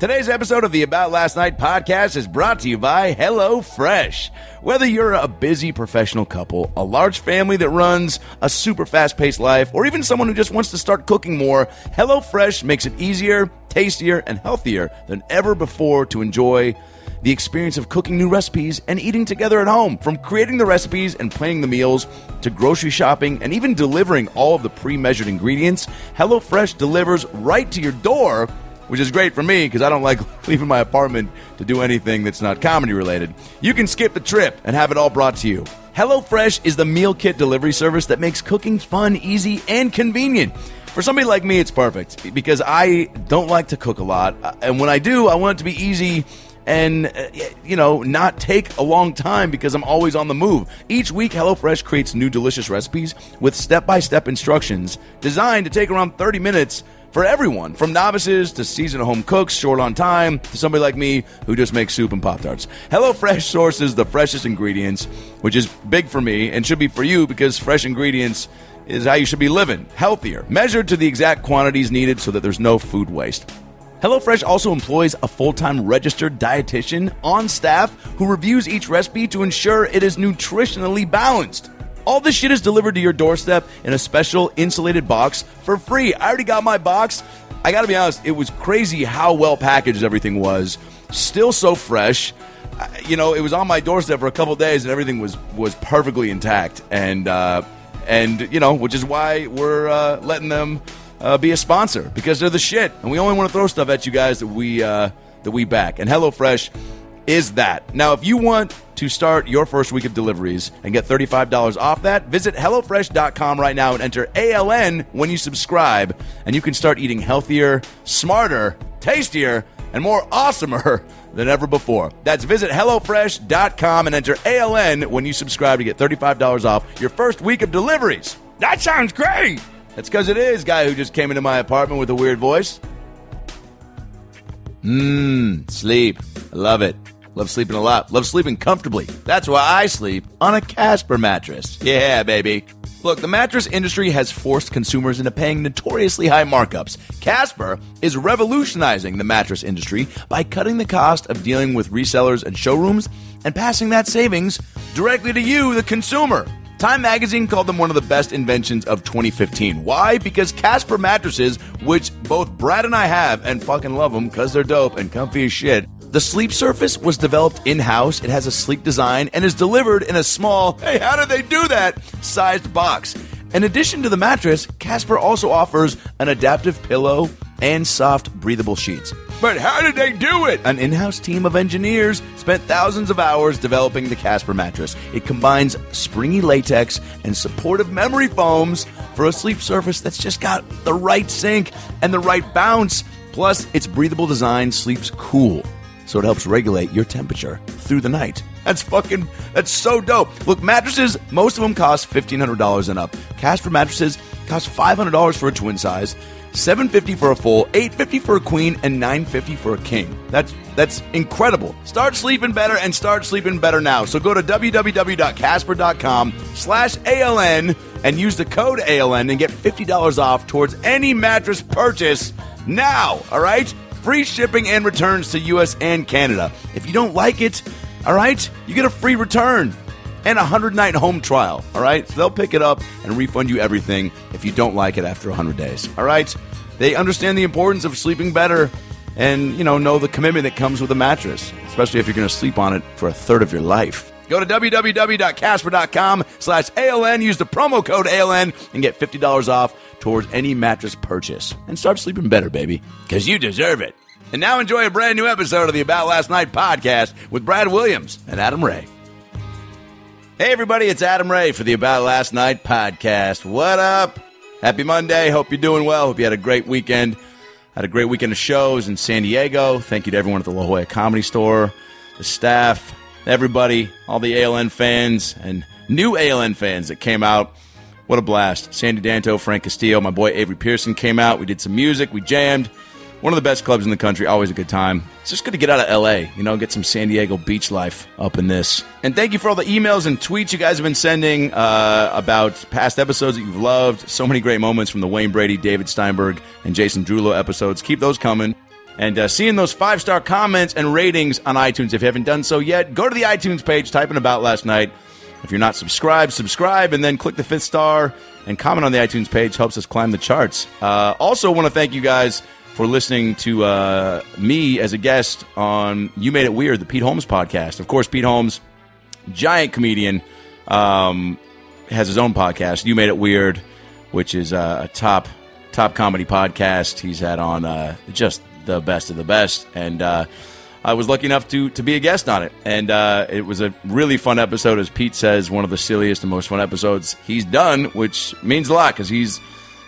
Today's episode of the About Last Night podcast is brought to you by HelloFresh. Whether you're a busy professional couple, a large family that runs a super fast paced life, or even someone who just wants to start cooking more, HelloFresh makes it easier, tastier, and healthier than ever before to enjoy the experience of cooking new recipes and eating together at home. From creating the recipes and planning the meals to grocery shopping and even delivering all of the pre measured ingredients, HelloFresh delivers right to your door which is great for me because I don't like leaving my apartment to do anything that's not comedy related. You can skip the trip and have it all brought to you. HelloFresh is the meal kit delivery service that makes cooking fun, easy, and convenient. For somebody like me, it's perfect because I don't like to cook a lot. Uh, And when I do, I want it to be easy and uh, you know not take a long time because I'm always on the move. Each week HelloFresh creates new delicious recipes with step-by-step instructions designed to take around 30 minutes for everyone, from novices to seasoned home cooks short on time to somebody like me who just makes soup and Pop Tarts. HelloFresh sources the freshest ingredients, which is big for me and should be for you because fresh ingredients is how you should be living, healthier, measured to the exact quantities needed so that there's no food waste. HelloFresh also employs a full time registered dietitian on staff who reviews each recipe to ensure it is nutritionally balanced. All this shit is delivered to your doorstep in a special insulated box for free. I already got my box. I gotta be honest, it was crazy how well packaged everything was. Still so fresh. You know, it was on my doorstep for a couple days and everything was was perfectly intact. And uh, and you know, which is why we're uh, letting them uh, be a sponsor because they're the shit, and we only want to throw stuff at you guys that we uh, that we back. And HelloFresh is that. Now, if you want to start your first week of deliveries and get $35 off that, visit HelloFresh.com right now and enter ALN when you subscribe, and you can start eating healthier, smarter, tastier, and more awesomer than ever before. That's visit HelloFresh.com and enter ALN when you subscribe to get $35 off your first week of deliveries. That sounds great! That's because it is, guy who just came into my apartment with a weird voice. Mmm, sleep. I love it. Love sleeping a lot. Love sleeping comfortably. That's why I sleep on a Casper mattress. Yeah, baby. Look, the mattress industry has forced consumers into paying notoriously high markups. Casper is revolutionizing the mattress industry by cutting the cost of dealing with resellers and showrooms and passing that savings directly to you, the consumer. Time Magazine called them one of the best inventions of 2015. Why? Because Casper mattresses, which both Brad and I have and fucking love them because they're dope and comfy as shit. The sleep surface was developed in house. It has a sleek design and is delivered in a small, hey, how did they do that? sized box. In addition to the mattress, Casper also offers an adaptive pillow and soft, breathable sheets. But how did they do it? An in house team of engineers spent thousands of hours developing the Casper mattress. It combines springy latex and supportive memory foams for a sleep surface that's just got the right sink and the right bounce. Plus, its breathable design sleeps cool so it helps regulate your temperature through the night. That's fucking, that's so dope. Look, mattresses, most of them cost $1,500 and up. Casper mattresses cost $500 for a twin size, 750 for a full, 850 for a queen, and 950 for a king. That's that's incredible. Start sleeping better and start sleeping better now. So go to www.casper.com slash ALN and use the code ALN and get $50 off towards any mattress purchase now, all right? Free shipping and returns to US and Canada. If you don't like it, all right, you get a free return and a 100 night home trial, all right? So they'll pick it up and refund you everything if you don't like it after 100 days, all right? They understand the importance of sleeping better and, you know, know the commitment that comes with a mattress, especially if you're going to sleep on it for a third of your life. Go to www.casper.com slash ALN, use the promo code ALN, and get $50 off towards any mattress purchase. And start sleeping better, baby, because you deserve it. And now enjoy a brand new episode of the About Last Night podcast with Brad Williams and Adam Ray. Hey, everybody, it's Adam Ray for the About Last Night podcast. What up? Happy Monday. Hope you're doing well. Hope you had a great weekend. Had a great weekend of shows in San Diego. Thank you to everyone at the La Jolla Comedy Store, the staff, everybody, all the ALN fans and new ALN fans that came out. What a blast. Sandy Danto, Frank Castillo, my boy Avery Pearson came out. We did some music, we jammed. One of the best clubs in the country, always a good time. It's just good to get out of LA, you know, get some San Diego beach life up in this. And thank you for all the emails and tweets you guys have been sending uh, about past episodes that you've loved. So many great moments from the Wayne Brady, David Steinberg, and Jason Derulo episodes. Keep those coming. And uh, seeing those five star comments and ratings on iTunes. If you haven't done so yet, go to the iTunes page, type in about last night. If you're not subscribed, subscribe, and then click the fifth star and comment on the iTunes page. Helps us climb the charts. Uh, also, want to thank you guys for listening to uh, me as a guest on You Made It Weird, the Pete Holmes podcast. Of course, Pete Holmes, giant comedian, um, has his own podcast, You Made It Weird, which is uh, a top top comedy podcast. He's had on uh, just the best of the best, and uh, I was lucky enough to to be a guest on it, and uh, it was a really fun episode. As Pete says, one of the silliest and most fun episodes he's done, which means a lot because he's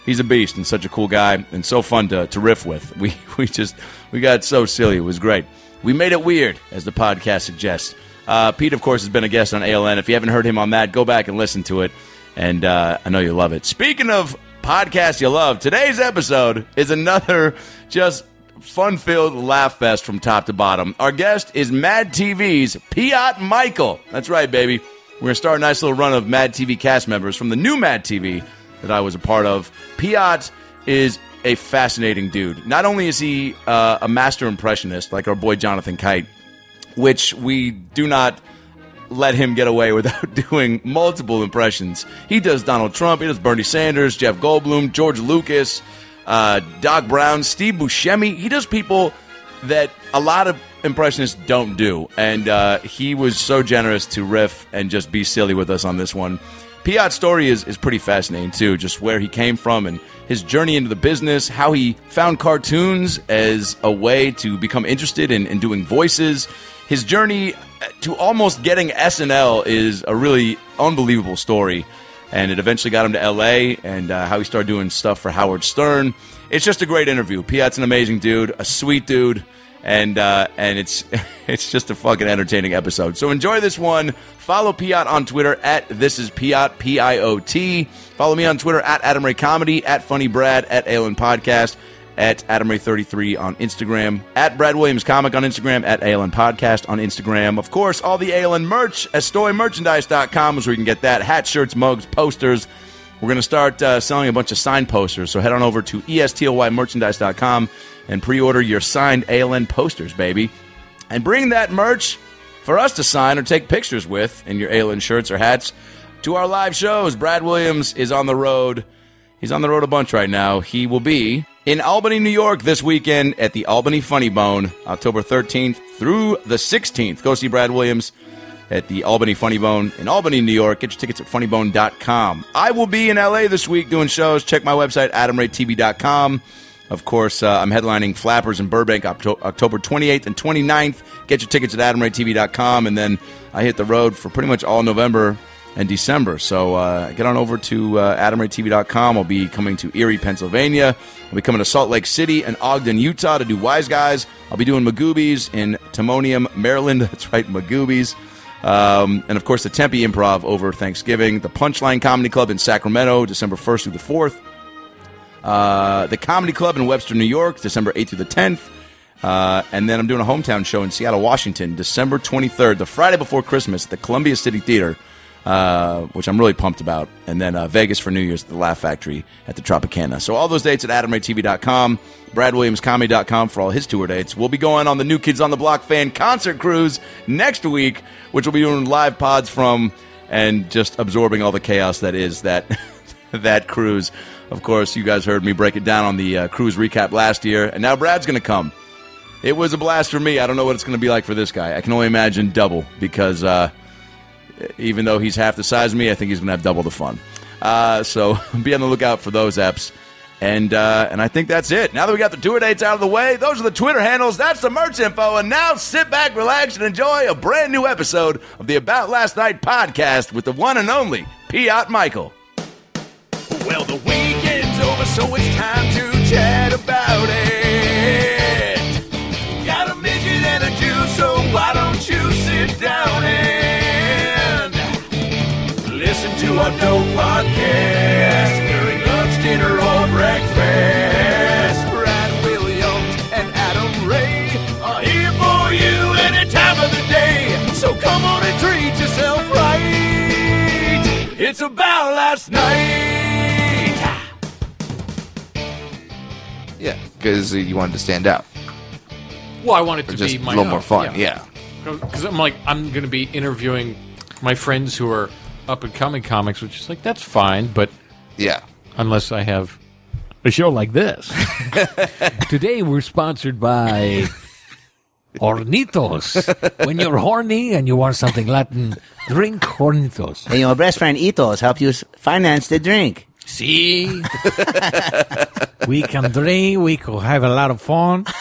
he's a beast and such a cool guy and so fun to, to riff with. We we just we got so silly. It was great. We made it weird, as the podcast suggests. Uh, Pete, of course, has been a guest on ALN. If you haven't heard him on that, go back and listen to it, and uh, I know you love it. Speaking of podcasts you love, today's episode is another just fun filled laugh fest from top to bottom. Our guest is Mad TV's Piot Michael. That's right, baby. We're going to start a nice little run of Mad TV cast members from the new Mad TV that I was a part of. Piot is a fascinating dude. Not only is he uh, a master impressionist, like our boy Jonathan Kite, which we do not let him get away without doing multiple impressions. He does Donald Trump, he does Bernie Sanders, Jeff Goldblum, George Lucas, uh, Doc Brown, Steve Buscemi. He does people that a lot of impressionists don't do. And uh, he was so generous to riff and just be silly with us on this one. Piot's story is, is pretty fascinating too, just where he came from and his journey into the business, how he found cartoons as a way to become interested in, in doing voices. His journey to almost getting SNL is a really unbelievable story. And it eventually got him to LA and uh, how he started doing stuff for Howard Stern. It's just a great interview. Piot's an amazing dude, a sweet dude and uh, and it's it's just a fucking entertaining episode. So enjoy this one. Follow Piot on Twitter at this is Piot P I O T. Follow me on Twitter at Adam Ray Comedy at Funny Brad at ALN Podcast at Adam Ray 33 on Instagram at Brad Williams Comic on Instagram at ALN Podcast on Instagram. Of course, all the ALN merch at StoryMerchandise.com is where you can get that hat, shirts, mugs, posters. We're going to start uh, selling a bunch of signed posters, so head on over to ESTOYmerchandise.com and pre order your signed ALN posters, baby. And bring that merch for us to sign or take pictures with in your ALN shirts or hats to our live shows. Brad Williams is on the road. He's on the road a bunch right now. He will be in Albany, New York this weekend at the Albany Funny Bone, October 13th through the 16th. Go see Brad Williams at the Albany Funny Bone in Albany, New York. Get your tickets at funnybone.com. I will be in LA this week doing shows. Check my website, adamraytv.com. Of course, uh, I'm headlining Flappers in Burbank October 28th and 29th. Get your tickets at adamraytv.com, and then I hit the road for pretty much all November and December. So uh, get on over to uh, adamraytv.com. I'll be coming to Erie, Pennsylvania. I'll be coming to Salt Lake City and Ogden, Utah to do Wise Guys. I'll be doing Magooby's in Timonium, Maryland. That's right, Magooby's. Um, and of course, the Tempe Improv over Thanksgiving, the Punchline Comedy Club in Sacramento, December 1st through the 4th, uh, the Comedy Club in Webster, New York, December 8th through the 10th. Uh, and then I'm doing a hometown show in Seattle, Washington, December 23rd, the Friday before Christmas at the Columbia City Theater, uh, which I'm really pumped about. And then uh, Vegas for New Year's at the Laugh Factory at the Tropicana. So all those dates at AdamRayTV.com, BradWilliamsComedy.com for all his tour dates. We'll be going on the New Kids on the Block fan concert cruise next week, which we'll be doing live pods from and just absorbing all the chaos that is that that cruise. Of course, you guys heard me break it down on the uh, cruise recap last year, and now Brad's going to come. It was a blast for me. I don't know what it's going to be like for this guy. I can only imagine double because uh, even though he's half the size of me, I think he's going to have double the fun. Uh, so be on the lookout for those apps. And uh, and I think that's it. Now that we got the tour dates out of the way, those are the Twitter handles. That's the merch info. And now sit back, relax, and enjoy a brand new episode of the About Last Night podcast with the one and only Piot Michael. Well, the weekend's over, so it's time to our dope podcast during lunch, dinner, or breakfast. Brad Williams and Adam Ray are here for you any time of the day. So come on and treat yourself right. It's about last night. Yeah, because you wanted to stand out. Well, I want it to Just be a little own, more fun. Yeah. Because I'm like, I'm going to be interviewing my friends who are up and coming comics, which is like, that's fine, but Yeah. unless I have a show like this. Today we're sponsored by Hornitos. when you're horny and you want something Latin, drink Hornitos. And your best friend Itos help you finance the drink. See? we can drink, we can have a lot of fun.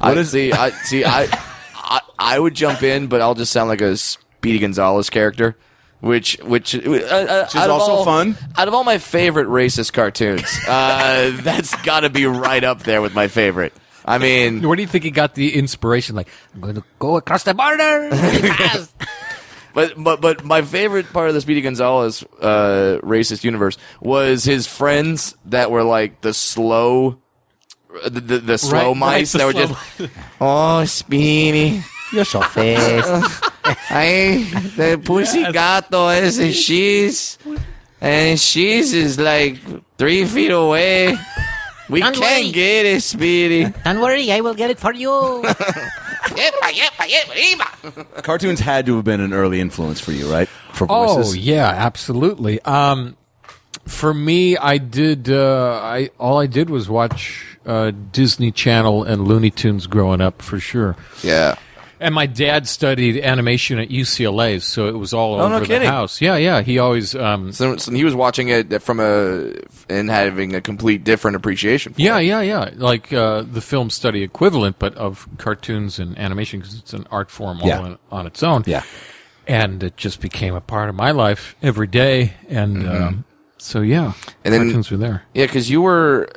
I see. I see. I, I I would jump in, but I'll just sound like a Speedy Gonzalez character, which which uh, uh, is out of also all- fun. Out of all my favorite racist cartoons, uh, that's got to be right up there with my favorite. I mean, Where do you think he got the inspiration? Like, I'm going to go across the border but but but my favorite part of the Speedy Gonzalez uh, racist universe was his friends that were like the slow. The, the, the slow Right, right, mice the that were just oh Speedy You're so fast. I the pussy gato is a she's and she's is like three feet away. We Don't can't worry. get it, Speedy. Don't worry, I will get it for you. Cartoons had to have been an early influence for you, right? For voices. Oh yeah, absolutely. Um, for me, I did. Uh, I all I did was watch uh, Disney Channel and Looney Tunes growing up for sure. Yeah. And my dad studied animation at UCLA, so it was all Oh, no over the kidding. house. Yeah, yeah. He always. Um, So, so he was watching it from a and having a complete different appreciation. For yeah, it. yeah, yeah. Like uh, the film study equivalent, but of cartoons and animation because it's an art form all Yeah. on, on its own. Yeah. and it just became a part of my life every day. And um, so, yeah, Mm-hmm. And then- cartoons were there. Yeah, because you were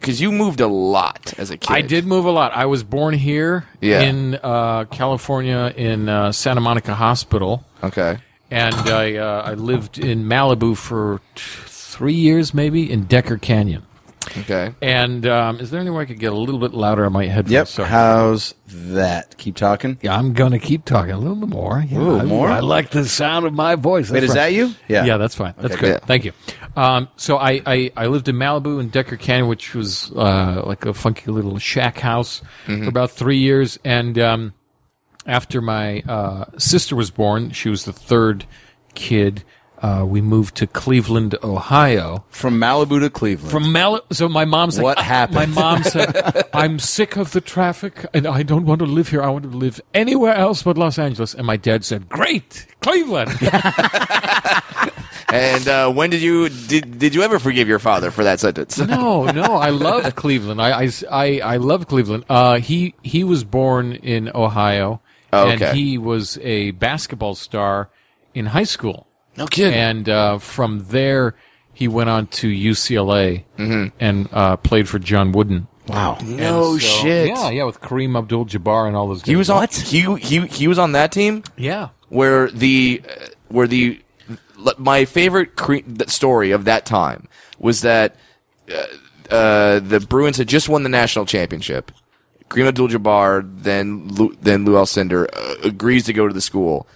because you moved a lot as a kid. I did move a lot. I was born here Yeah. in uh, California in uh, Santa Monica Hospital, Okay. and I uh, I lived in Malibu for t- three years, maybe in Decker Canyon. Okay. And um, is there any way I could get a little bit louder on my headphones? Yep. Sorry. How's that? Keep talking. yeah, I'm gonna keep talking a little bit more. Yeah, Ooh, I, more? I like the sound of my voice. Wait, That's is that you? Yeah. Yeah, that's fine. That's Okay, good. good. Thank you. Um, so I, I, I lived in Malibu in Decker Canyon, which was uh, like a funky little shack house Mm-hmm. for about three years. And um, after my uh, sister was born, she was the third kid. Uh, we moved to Cleveland, Ohio. From Malibu to Cleveland. From Mal- so my mom's like, What "Ah," happened? My mom said, "I'm sick of the traffic, and I don't want to live here. I want to live anywhere else but Los Angeles." And my dad said, "Great, Cleveland." And uh, when did you did did you ever forgive your father for that sentence? no, no, I love Cleveland. I, I, I, I love Cleveland. Uh, he he was born in Ohio, Oh, and he was a basketball star in high school. No kidding. And uh, from there, he went on to UCLA Mm-hmm. and uh, played for John Wooden. wow. no so- shit. Yeah, yeah, with Kareem Abdul-Jabbar and all those. Guys. He was on. He he he was on that team Yeah. where the uh, where the my favorite cre- story of that time was that uh, uh, the Bruins had just won the national championship. Kareem Abdul-Jabbar, then Lou, then Lou Alcindor uh, agrees to go to the school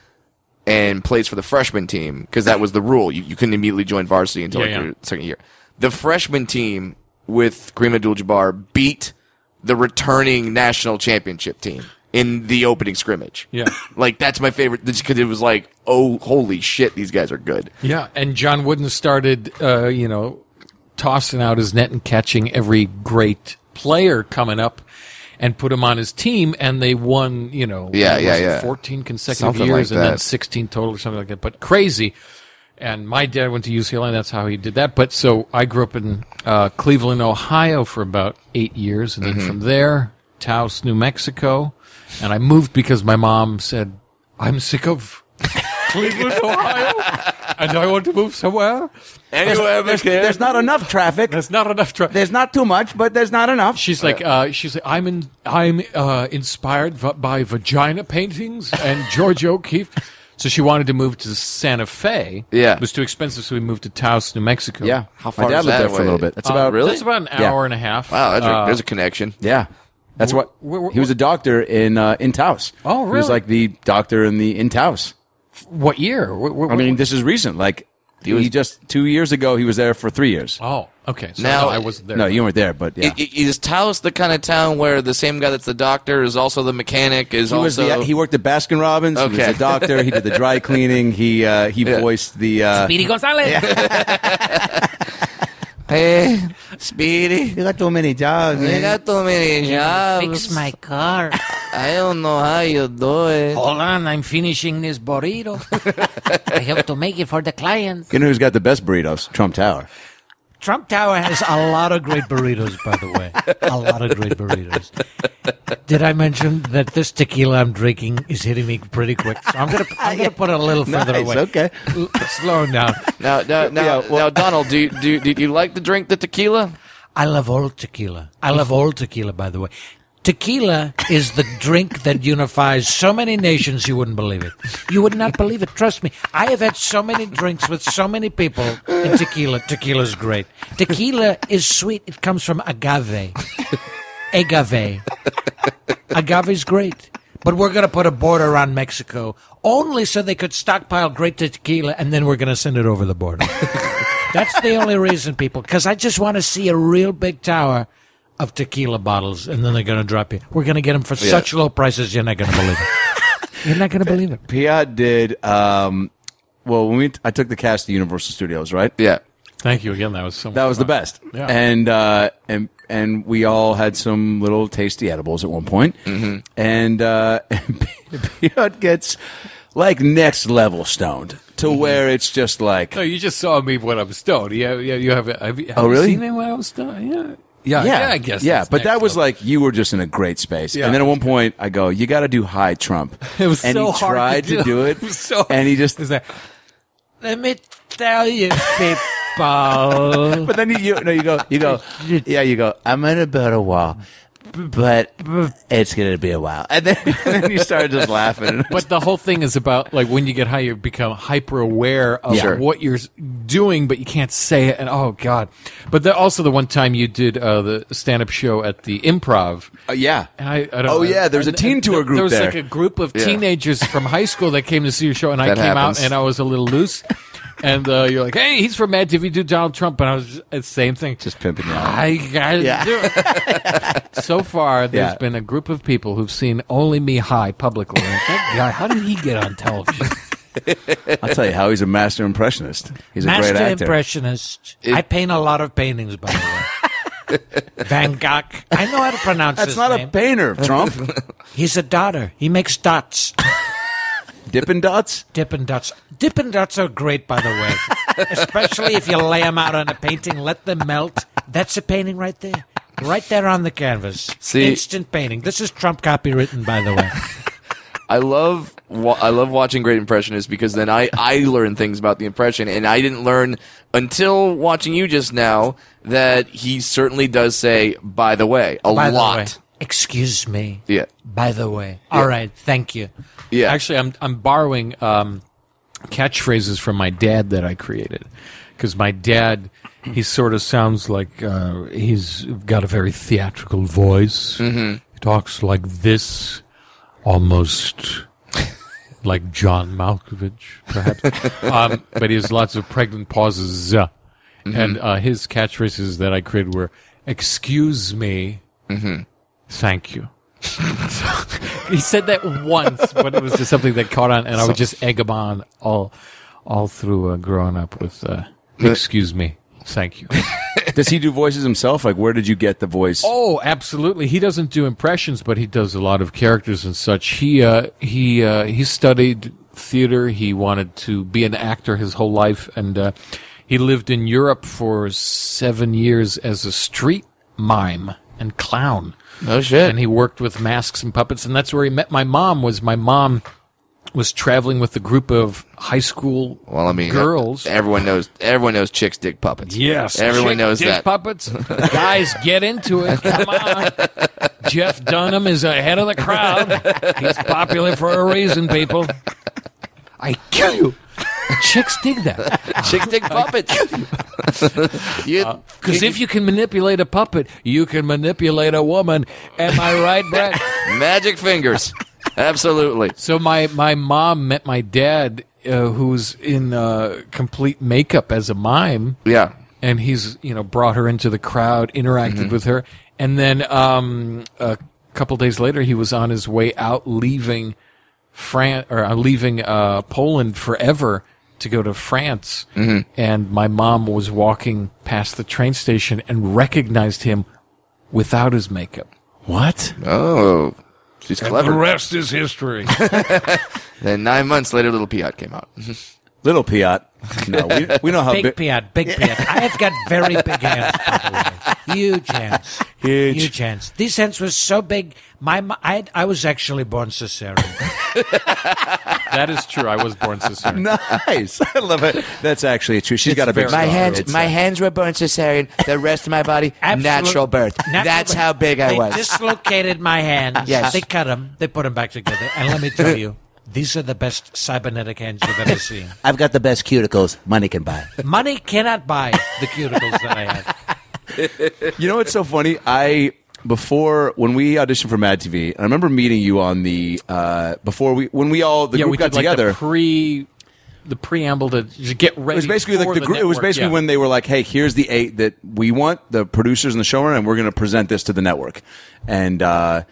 and plays for the freshman team because that was the rule. You, you couldn't immediately join varsity until Yeah, like yeah. your second year. The freshman team with Kareem Abdul-Jabbar beat the returning national championship team in the opening scrimmage. Yeah. like that's my favorite because it was like, oh, holy shit, these guys are good. Yeah, and John Wooden started, uh, you know, tossing out his net and catching every great player coming up, and put him on his team, and they won. You know, Yeah, yeah, yeah. fourteen consecutive Something years, like and then sixteen total or something like that. But crazy. And my dad went to UCLA, and that's how he did that. But so I grew up in uh, Cleveland, Ohio, for about eight years, and then Mm-hmm. from there, Taos, New Mexico, and I moved because my mom said, "I'm sick of." Cleveland, Ohio, and I want to move somewhere. Anywhere There's, there's not enough traffic. There's not enough traffic. There's not too much, but there's not enough. She's like, uh, she's like, I'm in, I'm uh, inspired v- by vagina paintings and George O'Keeffe. So she wanted to move to Santa Fe. Yeah. It was too expensive, so we moved to Taos, New Mexico. Yeah, How far My dad is lived that there for a away? little bit. That's Uh, about really? That's about an Yeah. hour and a half. Wow, that's a, Uh, there's a connection. Yeah. That's what where- where- he was a doctor in uh, in Taos. Oh, really? He was like the doctor in the in Taos. what year? Wh- wh- I mean, this is recent. Like he, was- just two years ago, he was there for three years. oh, okay. So Now- no, I wasn't there. No, you weren't there, but yeah, I- I- Is Taos the kind of town where the same guy that's the doctor is also the mechanic? Is he was also the he worked at Baskin Robbins. Okay. He Okay. was a doctor. He did the dry cleaning. He uh, he Yeah. voiced the. Uh, Speedy Gonzalez. Hey, Speedy, You got too many jobs, you man. got too many jobs. Fix my car. I don't know how you do it. Hold on, I'm finishing this burrito. I have to make it for the clients. you know who's got the best burritos? Trump Tower. Trump Tower has a lot of great burritos, by the way. A lot of great burritos. Did I mention that this tequila I'm drinking is hitting me pretty quick? So I'm gonna I'm gonna put it a little further Nice, away. okay. L- Slow down. Now, now, now, Yeah, well- now Donald, do you, do, you- do you like to drink the tequila? I love all tequila. I love all tequila, by the way. Tequila is the drink that unifies so many nations you wouldn't believe it. You would not believe it. Trust me. I have had so many drinks with so many people, and tequila. tequila is great. Tequila is sweet. It comes from agave. Agave. Agave is great. But we're going to put a border around Mexico only so they could stockpile great tequila, and then we're going to send it over the border. That's the only reason, people, because I just want to see a real big tower of tequila bottles, and then they're going to drop you. We're going to get them for such low prices, you're not going to believe it. You're not going to believe it. Piot did. Um, well, when we I took the cast to Universal Studios, right? Yeah. Thank you again. That was so. That was the best. Yeah. And uh, and and we all had some little tasty edibles at one point. Mm-hmm. And uh, Piot gets like next level stoned to Mm-hmm. where it's just like No, you just saw me when I'm stoned. Yeah, yeah. You have. Have, you, have Oh, you really? seen me when I was stoned? Yeah. Yeah, yeah, I guess. Yeah, but that was level. like you were just in a great space. Yeah. and then at one point, I go, "You got to do high Trump." It was and so he hard to tried do. to do it, It so- and he just. Is that? Let me tell you, people. But then you, you no, you go, you go, yeah, you go. I'm build a wall, but it's gonna be a while, and then, and then you start just laughing. But the whole thing is about like when you get high, you become hyper aware of what you're s- doing, but you can't say it. And oh god! But the, also the one time you did uh, the stand-up show at the Improv. Uh, yeah, And I, I don't Oh, know. yeah, there's a And- teen and tour group There was there. like a group of Yeah. teenagers from high school that came to see your show, and I That came happens. out and I was a little loose. And uh, you're like, "Hey, he's from Mad TV. Do Donald Trump?" And I was just, it's the same thing. just pimping you. out. I gotta Yeah. do it. so far, there's Yeah. been a group of people who've seen only me high publicly. And that guy, how did he get on television? I'll tell you how he's a master impressionist. He's a Master great actor. Master impressionist. It- I paint a lot of paintings, by the way. Van Gogh. I know how to pronounce that. That's his not name. a painter, Trump. He's a daughter. He makes dots. Dippin' Dots. Dippin' dots. Dippin' dots are great, by the way. Especially if you lay them out on a painting, let them melt. That's a painting right there. Right there on the canvas. See- Instant painting. This is Trump copywritten, by the way. I love I love watching Great Impressionists because then I I learn things about the impression, and I didn't learn until watching you just now that he certainly does say "by the way" a By lot. The way. Excuse me. Yeah, By the way. All right. Thank you. yeah. Actually, I'm I'm borrowing um, catchphrases from my dad that I created because my dad he sort of sounds like uh, he's got a very theatrical voice. Mm-hmm. He talks like this, almost like John Malkovich, perhaps. um, but he has lots of pregnant pauses. uh, And uh, his catchphrases that I created were "Excuse me, thank you." he said that once, but it was just something that caught on, and I would just egg him on all, all through uh, growing up with. Uh, Excuse me, thank you. Does he do voices himself? Like, where did you get the voice? Oh, absolutely. He doesn't do impressions, but he does a lot of characters and such. He uh, he uh, he studied theater. He wanted to be an actor his whole life, and uh, he lived in Europe for seven years as a street mime and clown. Oh shit. and he worked with masks and puppets and that's where he met my mom was my mom was traveling with a group of high school well, I mean, girls Everyone knows. Everyone knows chicks dig puppets. yes everyone Chick knows dick that. puppets guys get into it come on jeff dunham is ahead of the crowd he's popular for a reason people I kill you. Chicks dig that. Chicks dig puppets. Because if you can manipulate a puppet, you can manipulate a woman. Am I right, Brett? magic fingers. Absolutely. So my my mom met my dad, uh, who's in uh, complete makeup as a mime, Yeah. and he's you know brought her into the crowd, interacted with her, and then um, a couple days later, he was on his way out, leaving France or uh, leaving uh, Poland forever to go to France, and my mom was walking past the train station and recognized him without his makeup. What? Oh, she's clever. The rest is history. Then nine months later, Little Piot came out. Little Piot. No, we, we know how Big big. Piot, big Piot. I have got very big hands, by the way. Huge hands. Huge. Huge hands. These hands were so big. My, I, had- I was actually born cesarean. that is true. I was born cesarean. Nice. I love it. That's actually true. She's got a big. very- My hands- It's, my uh, hands were born cesarean. The rest of my body, Absolute- natural birth. Natural That's birth. how big I they was. dislocated my hands. Yes. They cut them. They put them back together. And let me tell you, these are the best cybernetic hands you've ever seen. I've got the best cuticles money can buy. Money cannot buy the cuticles that I have. You know what's so funny? I before when we auditioned for Mad TV, I remember meeting you on the uh, before we when we all the yeah, group we got did like together. the pre, the preamble to just get ready. it was basically like for the, group. It was basically yeah. when they were like, "Hey, here's the eight that we want, the producers and the showrunner, and we're going to present this to the network." And uh,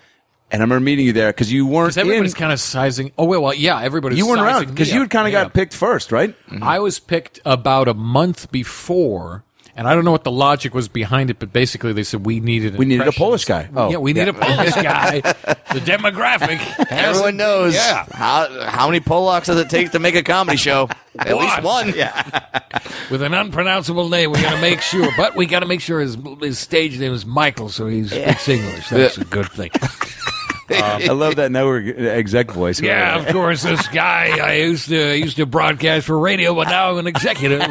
and I remember meeting you there because you weren't Because everybody's kind of sizing. Oh well, well, yeah, everybody's. You weren't around because you up. kind of Yeah. got picked first, right? Mm-hmm. I was picked about a month before, and I don't know what the logic was behind it, but basically they said we needed. We needed a. Polish guy. Oh, yeah, we need a Polish guy. The demographic. Everyone knows Yeah. how how many Polacks does it take to make a comedy show? At least one. Yeah. with an unpronounceable name. We got to make sure, but we got to make sure his his stage name is Michael, so he speaks English. That's a good thing. I love that network exec voice. Yeah, of course. This guy I used to I used to broadcast for radio, but now I'm an executive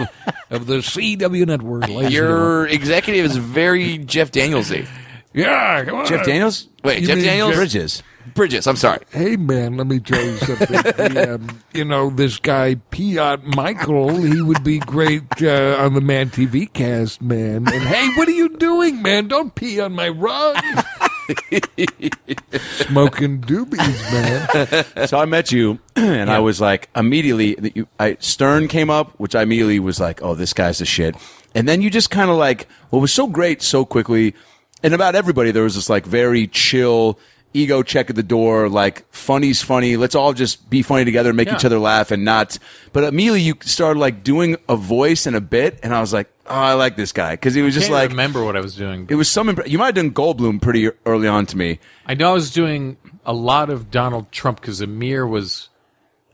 of the CW network. ladies and gentlemen. Your executive is very Jeff Danielsy. yeah, come on. Jeff Daniels. Wait, You Jeff mean Daniels? Bridges. Bridges. I'm sorry. Hey man, let me tell you something. The, um, you know this guy Piot Michael. He would be great uh, on the Man TV cast, man. And hey, what are you doing, man? Don't pee on my rug. Smoking doobies, man. so I met you, and I was like, immediately, I, Stern came up, which I immediately was like, oh, this guy's the shit. And then you just kind of like, what was so great so quickly, and about everybody, there was this like very chill, ego check at the door, like funny's funny. Let's all just be funny together, make Yeah. each other laugh, and not. But immediately you started like doing a voice and a bit, and I was like, oh, I like this guy because he was just Can't like. remember what I was doing. It was some. Impre- you might have done Goldblum pretty early on to me. I know I was doing a lot of Donald Trump because Amir was.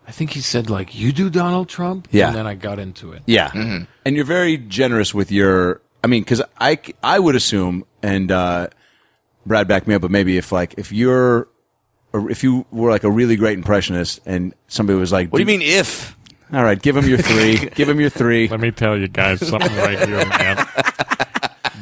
I think he said like you do Donald Trump, Yeah. and then I got into it. Yeah, and you're very generous with your. I mean, because I I would assume, and uh, Brad back me up, but maybe if like if you're, if you were like a really great impressionist, and somebody was like, What do you mean if? All right, give him your three. give him your three. Let me tell you guys something right here, man.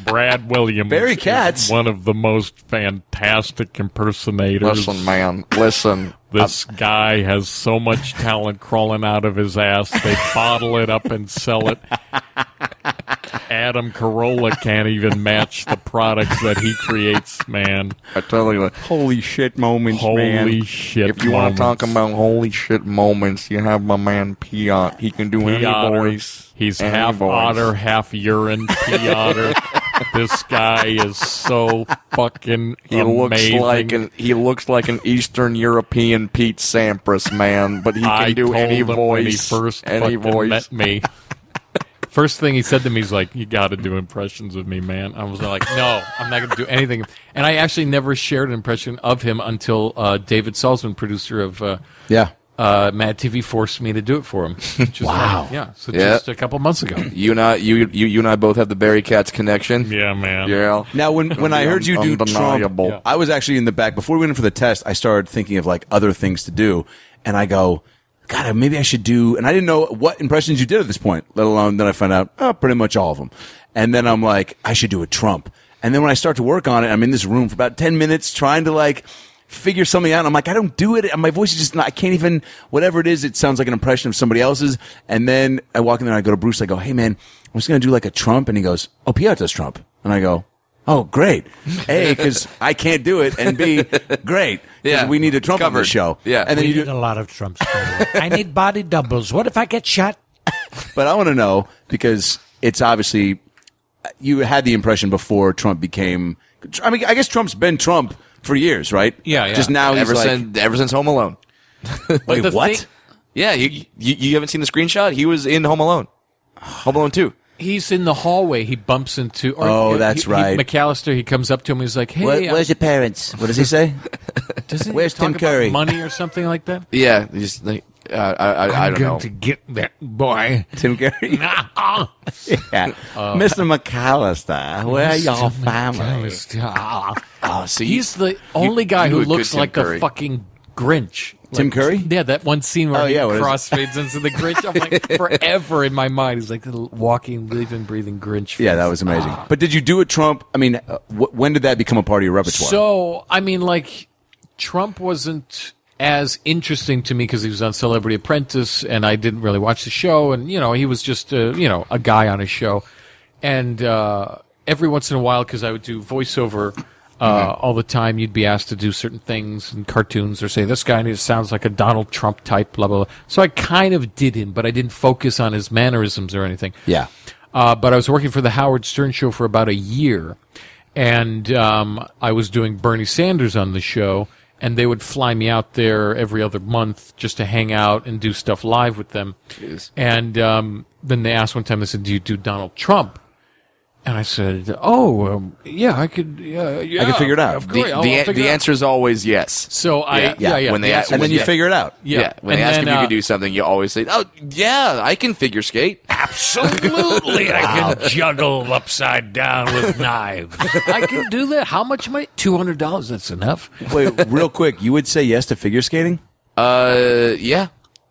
Brad Williams, Barry is Katz. one of the most fantastic impersonators. Listen, man. Listen. This guy has so much talent crawling out of his ass. They bottle it up and sell it. Adam Carolla can't even match the products that he creates, man. I tell you, Holy shit moments, man. Holy shit. if you want to talk about holy shit moments, you have my man Piot. He can do any voice. He's any half voice. otter, half urine. Piotr. this guy is so fucking He looks like an he looks like an Eastern European Pete Sampras man, but he can I do told any him when he voice. first any voice. met me. First thing he said to me is like, "You got to do impressions of me, man." I was like, "No, I'm not going to do anything." And I actually never shared an impression of him until uh, David Salzman, producer of uh, Yeah. uh, Mad TV, forced me to do it for him. Which is wow! yeah, so Yeah. just a couple months ago. You and I, you, you, you and I both have the Barry Katz connection. Yeah, man. Yeah. Now, when when I heard you do Undeniable. Trump, I was actually in the back before we went in for the test. I started thinking of like other things to do, and I go, God, maybe I should do. And I didn't know what impressions you did at this point, let alone then I found out oh, pretty much all of them. And then I'm like, I should do a Trump. And then when I start to work on it, I'm in this room for about ten minutes trying to like figure something out. I'm like, I don't do it. My voice is just not, I can't even, whatever it is, it sounds like an impression of somebody else's. And then I walk in there and I go to Bruce, I go, hey man, I'm just going to do like a Trump. And he goes, oh, Pierre does Trump. And I go, oh, great. A, because I can't do it. And B, great. Yeah, We need a Trump on the show. Yeah. And then we you need do, a lot of Trumps. by the. I need body doubles. What if I get shot? But I want to know because it's obviously you had the impression before Trump became. I mean, I guess Trump's been Trump for years, right? Yeah, yeah. Just now he's ever like, since ever since Home Alone. wait, what? thing- Yeah, you, you you haven't seen the screenshot? He was in Home Alone. Home Alone two. He's in the hallway. He bumps into. Or, Oh, he- that's he- right. McAllister. He comes up to him. He's like, "Hey, Where, uh, where's your parents? what does he say? doesn't he where's talk Tim about Curry? money or something like that?" Yeah, just like uh, I I, I don't know. To get that boy. Tim Curry. Ah, yeah. Mr. McAllister, where are your family? Oh, see, He's the only guy you who a good looks Tim like Curry. a fucking Grinch. Tim Like, Curry? Yeah, that one scene where Oh, he yeah, what is crossfades into the Grinch. I'm like, forever in my mind, he's like the walking, living, breathing Grinch. Yeah, that was amazing. But did you do it, Trump? I mean, uh, wh- when did that become a part of your repertoire? So, I mean, like, Trump wasn't as interesting to me because he was on Celebrity Apprentice, and I didn't really watch the show. And you know, he was just a, you know a guy on a show. And uh, every once in a while, because I would do voiceover uh, all the time, you'd be asked to do certain things in cartoons, or say this guy sounds like a Donald Trump type, blah blah. blah. So I kind of did him, but I didn't focus on his mannerisms or anything. yeah. Uh, but I was working for the Howard Stern show for about a year, and um, I was doing Bernie Sanders on the show, and they would fly me out there every other month just to hang out and do stuff live with them. And um, then they asked one time, they said, "Do you do Donald Trump?" And I said, "Oh, um, yeah, I could. Yeah, yeah, I could figure it out. of the course, I'll- I'll the, figure the it out." answer is always yes. So I, yeah, yeah, yeah, when they the ask- answer And then you yes. figure it out. Yeah, when And they ask then, if you uh, could do something, you always say, "Oh, yeah, I can figure skate." Absolutely, I can juggle upside down with knives. I can do that. How much money? Two hundred dollars. That's enough. Wait, real quick, you would say yes to figure skating? Uh, yeah.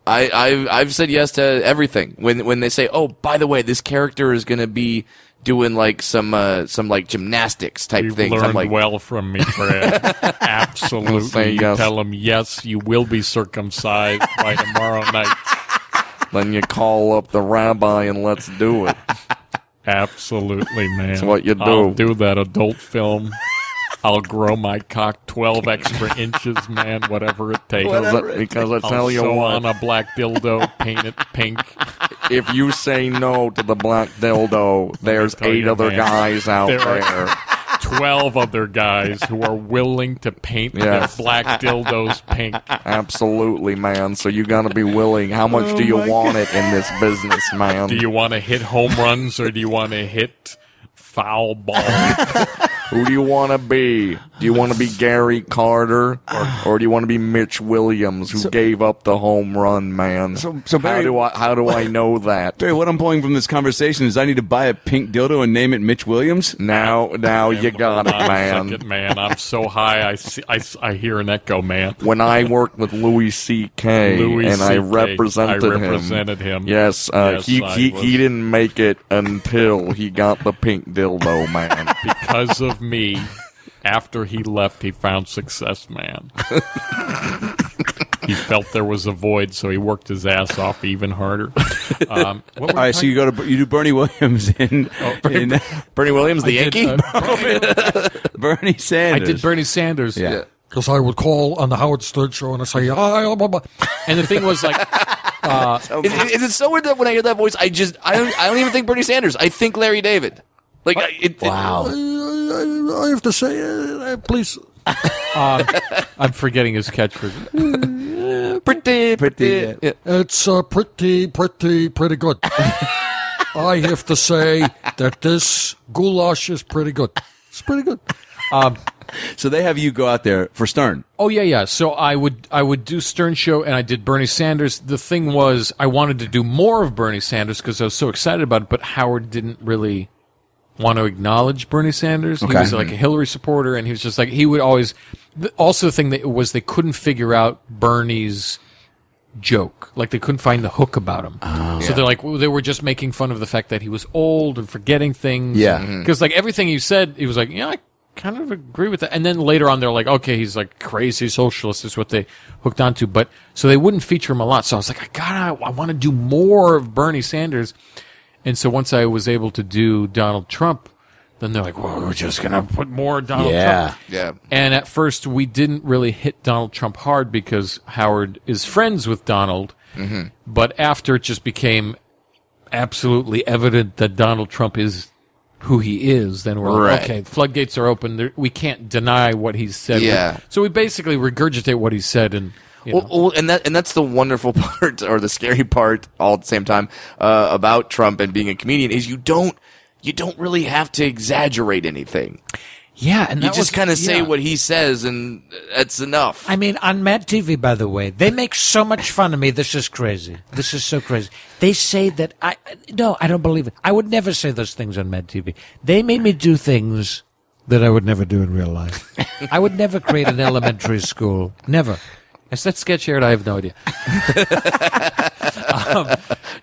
I, I've I've said yes to everything. When when they say, "Oh, by the way, this character is gonna be doing like some uh, some like gymnastics type You've things," learned I'm like, well from me, Fred. Absolutely. You yes. tell him, yes, you will be circumcised by tomorrow night. then you call up the rabbi and let's do it. Absolutely, man. That's what you I'll do. do that adult film. I'll grow my cock 12 extra inches, man, whatever it takes. Because I- because I I'll tell you sew what, on a black dildo, paint it pink. if you say no to the black dildo, there's eight you, other man, guys out there there. 12 other guys who are willing to paint Yes. their black dildos pink. Absolutely, man. So you gotta be willing. How much do you want it in this business, man? Do you want to hit home runs or do you want to hit foul ball? Who do you want to be? Do you want to be Gary Carter, or, or do you want to be Mitch Williams, who gave up the home run, man? So- so how do I how do I know that? Barry, what I'm pulling from this conversation is I need to buy a pink dildo and name it Mitch Williams. Now, now you got it, man. second, man. I'm so high, I, see, I, s- I hear an echo, man. When I worked with Louis C.K. Louis and I CK, represented, I represented him. Yes, uh, Yes, he I he, was- he didn't make it until he got the pink dildo, man. Because of me, after he left, he found success, man. he felt there was a void, so he worked his ass off even harder. Um, what were All right, so you go to you do Bernie Williams in, in Bernie Williams, the I did, Yankee. uh, Bernie I Sanders. I did Bernie Sanders. Yeah. Because I would call on the Howard Stern show and I say, "Ah, blah, blah." And the thing was like, Is, is- is it so weird that when I hear that voice, I just I don't I don't even think Bernie Sanders. I think Larry David. Like I- it, Wow. I have to say, uh, please. I'm forgetting his catchphrase. pretty pretty. yeah. It's uh, pretty, pretty, pretty good. I have to say that this goulash is pretty good. It's pretty good. So they have you go out there for Stern. Oh yeah, yeah. So I would I would do Stern show and I did Bernie Sanders. The thing was I wanted to do more of Bernie Sanders because I was so excited about it, but Howard didn't really want to acknowledge Bernie Sanders. He was like a Hillary supporter, and he was just like he would always. Also, the thing that was they couldn't figure out Bernie's joke. Like they couldn't find the hook about him. so they're like they were just making fun of the fact that he was old and forgetting things. Yeah. Mhm. because like everything he said, he was like, yeah, I kind of agree with that. And then later on, they're like, okay, he's like crazy socialist is what they hooked onto. But so they wouldn't feature him a lot. So I was like, I gotta, I want to do more of Bernie Sanders. And so once I was able to do Donald Trump, then they're like, well, we're just gonna put more Donald Yeah. Trump. Yeah. And at first, we didn't really hit Donald Trump hard because Howard is friends with Donald. Mm-hmm. But after it just became absolutely evident that Donald Trump is who he is, then we're Right. like, okay, floodgates are open. We can't deny what he's said. Yeah. So we basically regurgitate what he said, and you know. Well, well, and that and that's the wonderful part, or the scary part, all at the same time, uh, about Trump and being a comedian is you don't you don't really have to exaggerate anything. Yeah, and You just kind of say yeah. what he says, and that's enough. I mean, on Mad TV, by the way, they make so much fun of me. This is crazy. This is so crazy. They say that I no, I don't believe it. I would never say those things on Mad TV. They made me do things that I would never do in real life. I would never create an elementary school. Never. Is that sketch aired? I have no idea.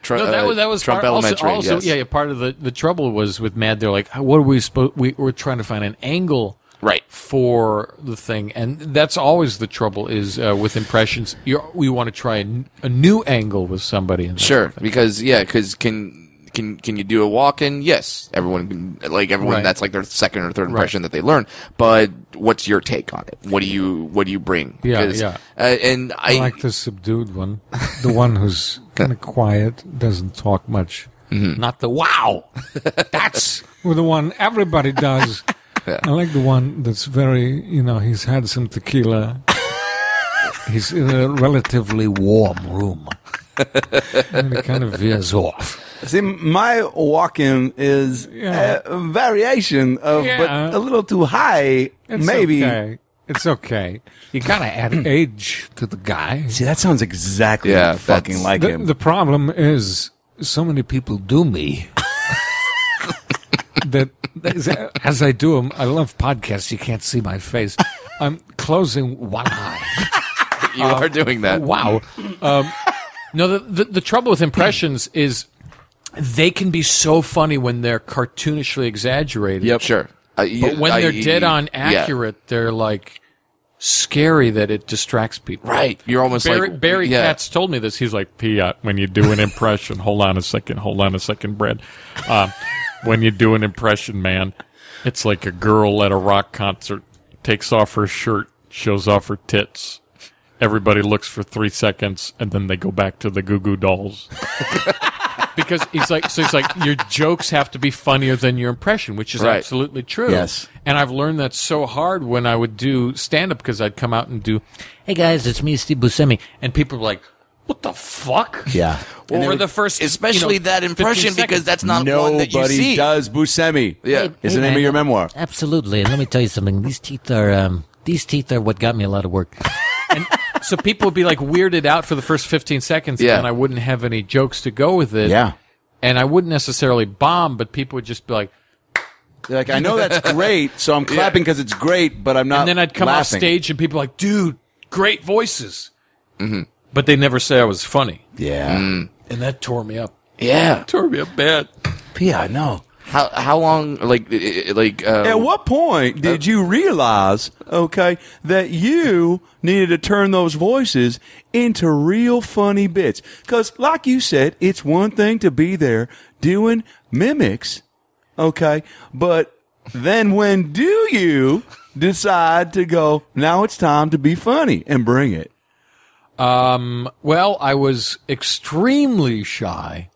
Tru- No, that uh, was that was Trump part, Elementary. also yes. yeah, yeah. Part of the the trouble was with Mad. They're like, what are we supposed? We we're trying to find an angle Right. for the thing, and that's always the trouble. Is uh, with impressions, you we want to try a, n- a new angle with somebody. And Sure, sort of thing. because yeah, because can can can you do a Walken? Yes, everyone can. Like everyone, Right. that's like their second or third impression that they learn. But what's your take on it? What do you what do you bring? Yeah, yeah. Uh, and I, I like the subdued one, the one who's kind of quiet, doesn't talk much. not the wow. That's the one everybody does. I like the one that's very, you know, he's had some tequila. He's in a relatively warm room. and it kind of veers off. See, my Walken is Yeah. a variation of, Yeah. but a little too high. It's maybe. okay. It's okay. You gotta add age to the guy. See, that sounds exactly Yeah, fucking like The, him. the problem is so many people do me. that as I do them, I love podcasts. You can't see my face. I'm closing one eye. you are doing that. Wow. Um, no, the, the the trouble with impressions is they can be so funny when they're cartoonishly exaggerated. Yep, sure. Uh, you- But when I- they're dead on yeah. accurate, they're like scary that it distracts people. right? You're almost Barry, like Barry yeah. Katz told me this. He's like, Piot, when you do an impression, hold on a second, hold on a second, Brad. Um, when you do an impression, man, it's like a girl at a rock concert takes off her shirt, shows off her tits. Everybody looks for three seconds, and then they go back to the Goo Goo Dolls. because he's like, so he's like, your jokes have to be funnier than your impression, which is Right. absolutely true. Yes. And I've learned that so hard when I would do stand up because I'd come out and do, Hey guys, it's me, Steve Buscemi. and people were like, what the fuck? Yeah. Well, for the first, especially you know, that impression because that's not one that you Nobody see. does Buscemi. Yeah. It's the name of your memoir. Absolutely. And let me tell you something. These teeth are um, these teeth are what got me a lot of work. so people would be like weirded out for the first 15 seconds Yeah. and I wouldn't have any jokes to go with it. Yeah. And I wouldn't necessarily bomb, but people would just be like, They're like, I know that's great, so I'm clapping because it's great, but I'm not. and then I'd come off stage and people were like, dude, great voices. Mm-hmm. But they never say I was funny. Yeah. And that tore me up. Yeah. Tore me up bad. Yeah, I know. How how long like i- i- like uh, At what point did you realize, okay, that you needed to turn those voices into real funny bits? Because, like you said, it's one thing to be there doing mimics, okay, but then when do you decide to go, now it's time to be funny and bring it? Um, well, I was extremely shy.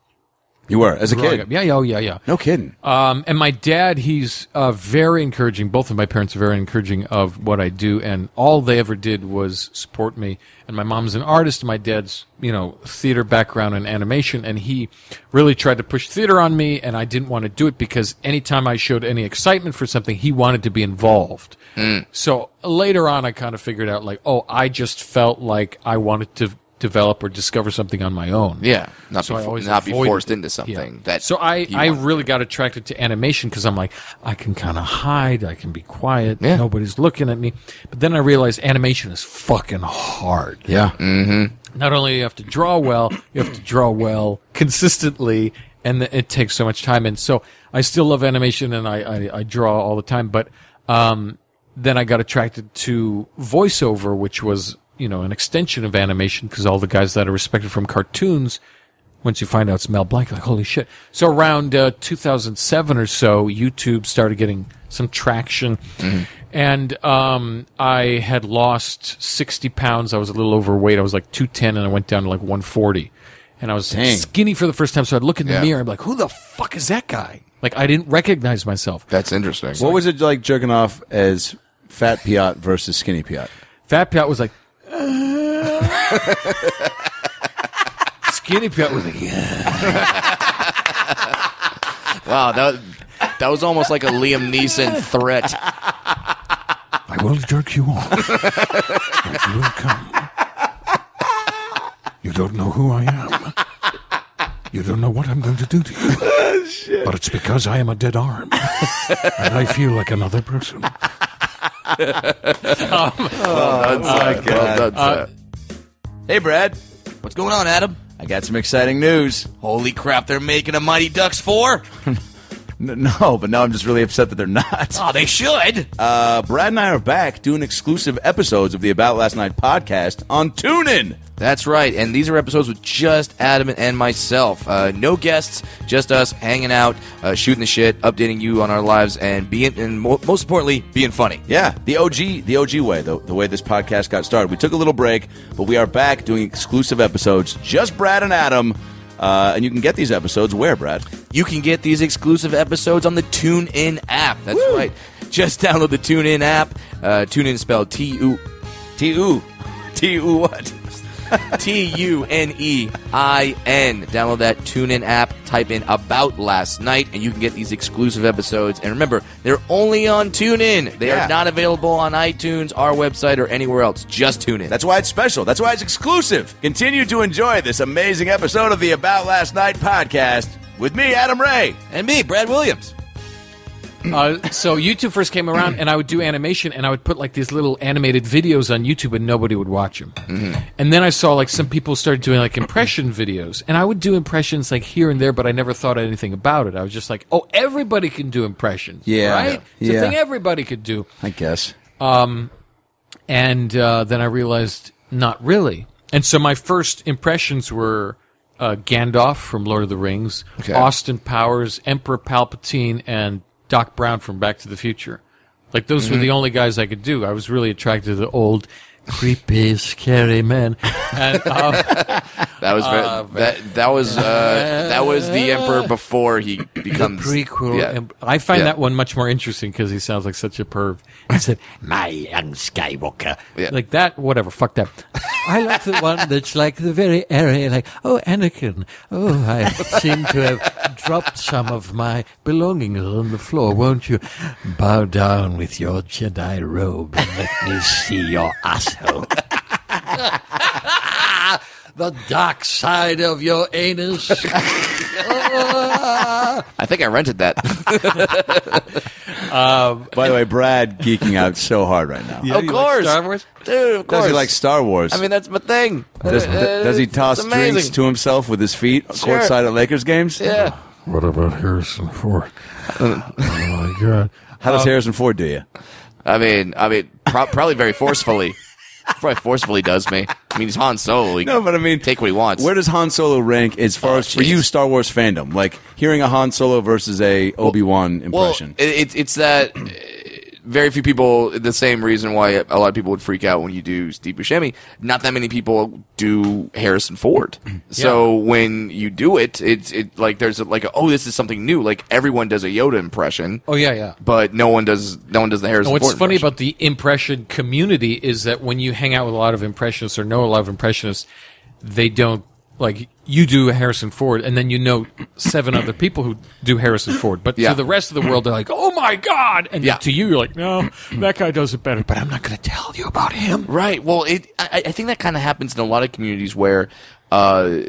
You were, as a kid. up. Yeah, yeah, oh, yeah, yeah. No kidding. Um, and my dad, he's uh, very encouraging. Both of my parents are very encouraging of what I do, and all they ever did was support me. And my mom's an artist, and my dad's, you know, theater background and animation, and he really tried to push theater on me, and I didn't want to do it because anytime I showed any excitement for something, he wanted to be involved. So later on, I kind of figured out, like, oh, I just felt like I wanted to develop or discover something on my own. yeah, not So be, always not be avoided- forced into something yeah. that So I, I really got attracted to animation because I'm like, I can kind of hide, I can be quiet, Yeah. nobody's looking at me. But then I realized animation is fucking hard. Yeah. Not only do you have to draw well, you have to draw well consistently, and th- it takes so much time. And so I still love animation and I, I, I draw all the time, but Um, then I got attracted to voiceover, which was you know an extension of animation because all the guys that are respected from cartoons. Once you find out it's Mel Blanc, like holy shit! So around uh, 2007 or so, YouTube started getting some traction, and um, I had lost 60 pounds. I was a little overweight. I was like 210, and I went down to like 140, and I was Dang. skinny for the first time. So I'd look in the Yeah. mirror and be like, "Who the fuck is that guy?" Like I didn't recognize myself. That's interesting. What was it like jerking off as fat Piot versus skinny Piot? Fat Piot was like, Skinny Piot was like, yeah. Wow, that that was almost like a Liam Neeson threat. I will jerk you off. but you will come. You don't know who I am. You don't know what I'm going to do to you. Oh, but it's because I am a dead arm. and I feel like another person hey, Brad. What's going on, Adam? I got some exciting news. Holy crap, they're making a Mighty Ducks 4? no, but now I'm just really upset that they're not. Oh, they should. Uh, Brad and I are back doing exclusive episodes of the About Last Night podcast on TuneIn. That's right, and these are episodes with just Adam and myself. Uh, no guests, just us hanging out, uh, shooting the shit, updating you on our lives, and being, and mo- most importantly, being funny. Yeah, the OG, the OG way, the, the way this podcast got started. We took a little break, but we are back doing exclusive episodes, just Brad and Adam. Uh, and you can get these episodes where, Brad? You can get these exclusive episodes on the TuneIn app. That's right. Just download the TuneIn app. Uh, TuneIn spelled T U T U. T U what? T U N E I N. Download that TuneIn app. Type in "About Last Night" and you can get these exclusive episodes. And remember, they're only on TuneIn. They Yeah. are not available on iTunes, our website, or anywhere else. Just TuneIn. That's why it's special. That's why it's exclusive. Continue to enjoy this amazing episode of the About Last Night podcast with me, Adam Ray. and me, Brad Williams. Uh, so YouTube first came around, and I would do animation, and I would put like these little animated videos on YouTube, and nobody would watch them. And then I saw like some people started doing like impression videos, and I would do impressions like here and there, but I never thought anything about it. I was just like, oh, everybody can do impressions, Yeah. right? It's Yeah. a thing everybody could do. I guess. And uh, then I realized not really. And so my first impressions were uh, Gandalf from Lord of the Rings, Okay. Austin Powers, Emperor Palpatine, and Doc Brown from Back to the Future. Like those were the only guys I could do. I was really attracted to the old, creepy, scary men. And um, That was very, that. That was uh, that was the Emperor before he becomes prequel. Yeah. and I find Yeah. that one much more interesting because he sounds like such a perv. He said, My young Skywalker. Yeah. like that, whatever, fuck that. I like the one that's like the very airy, like, oh, Anakin, oh, I seem to have dropped some of my belongings on the floor. Won't you bow down with your Jedi robe and let me see your asshole? the dark side of your anus. Ah. I think I rented that. Um, By the way, Brad geeking out so hard right now. of course, Star Wars? dude. Of course, Does he like Star Wars? I mean, that's my thing. does, Uh, does he toss drinks to himself with his feet Sure. courtside at Lakers games? Yeah. Uh, what about Harrison Ford? Uh, oh my god. How does um, Harrison Ford do you? I mean, I mean, pro- probably very forcefully. probably forcefully does me. I mean, he's Han Solo. He No, but I mean, take what he wants. Where does Han Solo rank as far Oh, as for you. Star Wars fandom? Like hearing a Han Solo versus a Obi Wan impression. Well, it, it's it's that very few people. The same reason why a lot of people would freak out when you do Steve Buscemi. Not that many people do Harrison Ford. So when you do it, it's it like there's a, like a, oh this is something new. Like everyone does a Yoda impression, Oh yeah, yeah. but no one does no one does the Harrison. And what's Ford funny impression. about the impression community is that when you hang out with a lot of impressionists or know a lot of impressionists, they don't like you do Harrison Ford, and then you know seven other people who do Harrison Ford. But Yeah. to the rest of the world, they're like, "Oh my god!" And Yeah. to you, you're like, "No, that guy does it better." But I'm not going to tell you about him. Right. Well, it. I, I think that kind of happens in a lot of communities where, uh,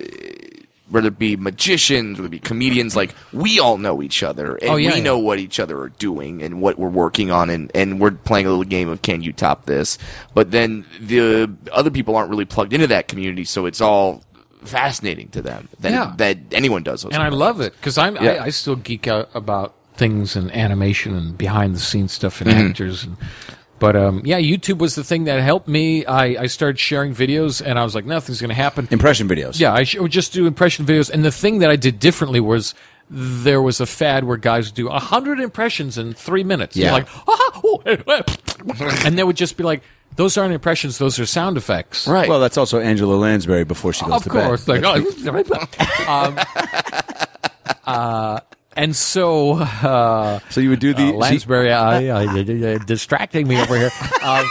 whether it be magicians, whether it be comedians, like we all know each other and Oh, yeah, we yeah. know what each other are doing and what we're working on, and and we're playing a little game of can you top this? But then the other people aren't really plugged into that community, so it's all fascinating to them that Yeah. that anyone does. And I love it because I'm Yeah. I, I still geek out about things and animation and behind the scenes stuff and Mm-hmm. actors. And, but um, yeah, YouTube was the thing that helped me. I, I started sharing videos, and I was like, nothing's going to happen. Impression videos. Yeah, I sh- would just do impression videos. And the thing that I did differently was there was a fad where guys would do a hundred impressions in three minutes. Yeah. Like, ah, oh, eh, eh," and they would just be like, those aren't impressions; those are sound effects. Right. Well, that's also Angela Lansbury before she goes Of to course, bed. like, oh, um, uh, and so uh, so you would do the uh, Lansbury, I, I, I, distracting me over here. Um,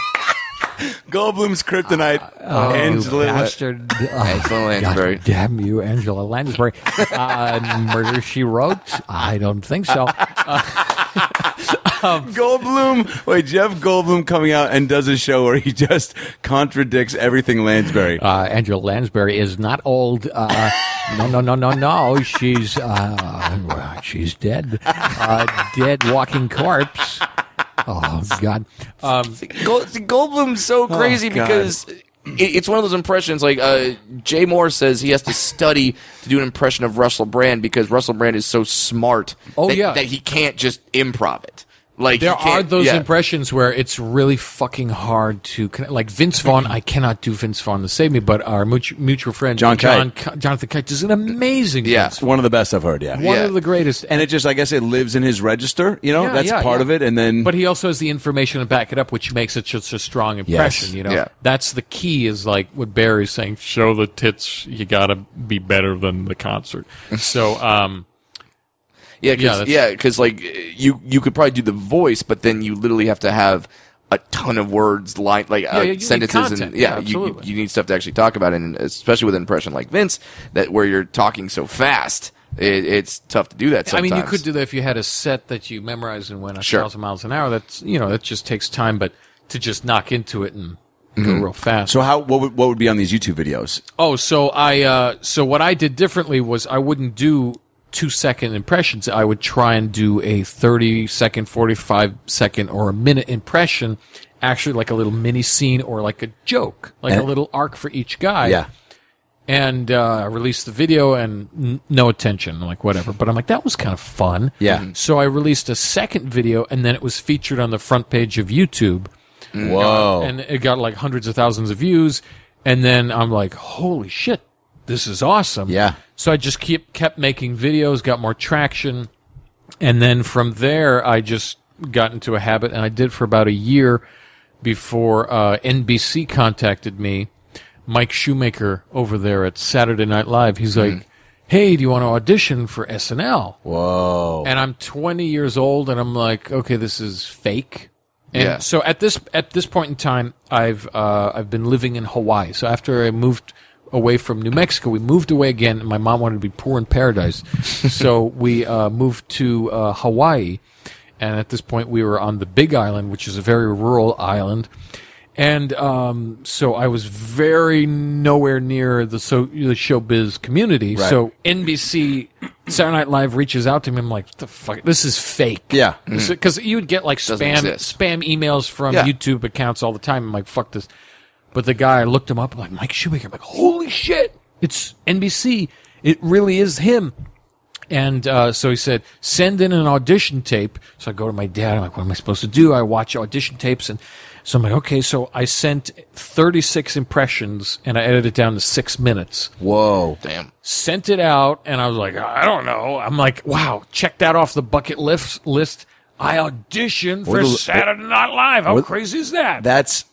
Goldblum's kryptonite. oh, Angela. bastard! Oh, Angela Lansbury. God damn you, Angela Lansbury! Uh, murder she wrote? I don't think so. Goldblum. Wait, Jeff Goldblum coming out and does a show where he just contradicts everything Lansbury. Uh, Angela Lansbury is not old. Uh, no, no, no, no, no. She's uh, she's dead. Uh, dead walking corpse. Oh God. Um, Gold, Goldblum's so crazy God. because it's one of those impressions. Like uh, Jay Mohr says, he has to study to do an impression of Russell Brand because Russell Brand is so smart. Oh, that, yeah. that he can't just improv it. Like there are those yeah. impressions where it's really fucking hard to connect. Like Vince Vaughn, I cannot do Vince Vaughn to save me, but our mutual, mutual friend John John Ki- Jonathan Kite is an amazing. Yeah. Vince one of the best I've heard, yeah. One Yeah. of the greatest. And it just, I guess it lives in his register, you know? Yeah, That's yeah, part yeah. of it. And then. But he also has the information to back it up, which makes it just a strong impression. Yes. You know, Yeah. that's the key. Is like what Barry's saying. Show the tits. You got to be better than the concert. So, um, Yeah, Yeah, because yeah, like you you could probably do the voice, but then you literally have to have a ton of words, line like Yeah, uh, you sentences, content. and Yeah, yeah, you, you need stuff to actually talk about, it, and especially with an impression like Vince, that where you're talking so fast, it, it's tough to do that. Sometimes. I mean, you could do that if you had a set that you memorized and went a Sure. thousand miles an hour. That's you know that just takes time, but to just knock into it and Mm-hmm. go real fast. so how, what would, what would be on these YouTube videos? Oh, so I uh, so what I did differently was I wouldn't do two second impressions. I would try and do a thirty second, forty five second, or a minute impression, actually like a little mini scene or like a joke, like a little arc for each guy. Yeah. And uh, I released the video and n- no attention, like whatever. But I'm like, that was kind of fun. Yeah. Mhm. So I released a second video, and then it was featured on the front page of YouTube Whoa. and it got like hundreds of thousands of views. And then I'm like, holy shit, this is awesome. Yeah. So I just keep kept making videos, got more traction, and then from there I just got into a habit, and I did for about a year before uh, NBC contacted me. Mike Shoemaker over there at Saturday Night Live. He's like, "Hey, do you want to audition for SNL?" Whoa. and I'm 20 years old, and I'm like, okay, this is fake. And Yeah. so at this at this point in time, I've uh, I've been living in Hawaii. So after I moved away from New Mexico, we moved away again. And my mom wanted to be poor in paradise, so we uh, moved to uh, Hawaii. And at this point, we were on the Big Island, which is a very rural island. And um, so I was very nowhere near the so the showbiz community. Right. So NBC Saturday Night Live reaches out to me. I'm like, what the fuck? This is fake. Yeah. Because you would get like Doesn't spam exist. spam emails from Yeah. YouTube accounts all the time. I'm like, fuck this. But the guy, I looked him up. I'm like, Mike Shoemaker. I'm like, holy shit. It's NBC. It really is him. And uh, so he said, send in an audition tape. So I go to my dad. I'm like, what am I supposed to do? I watch audition tapes. And so I'm like, okay. So I sent 36 impressions and I edited it down to six minutes. Whoa. damn. Sent it out. And I was like, I don't know. I'm like, wow, check that off the bucket list. list. I auditioned for What a- Saturday Night Live. How what- crazy is that? That's,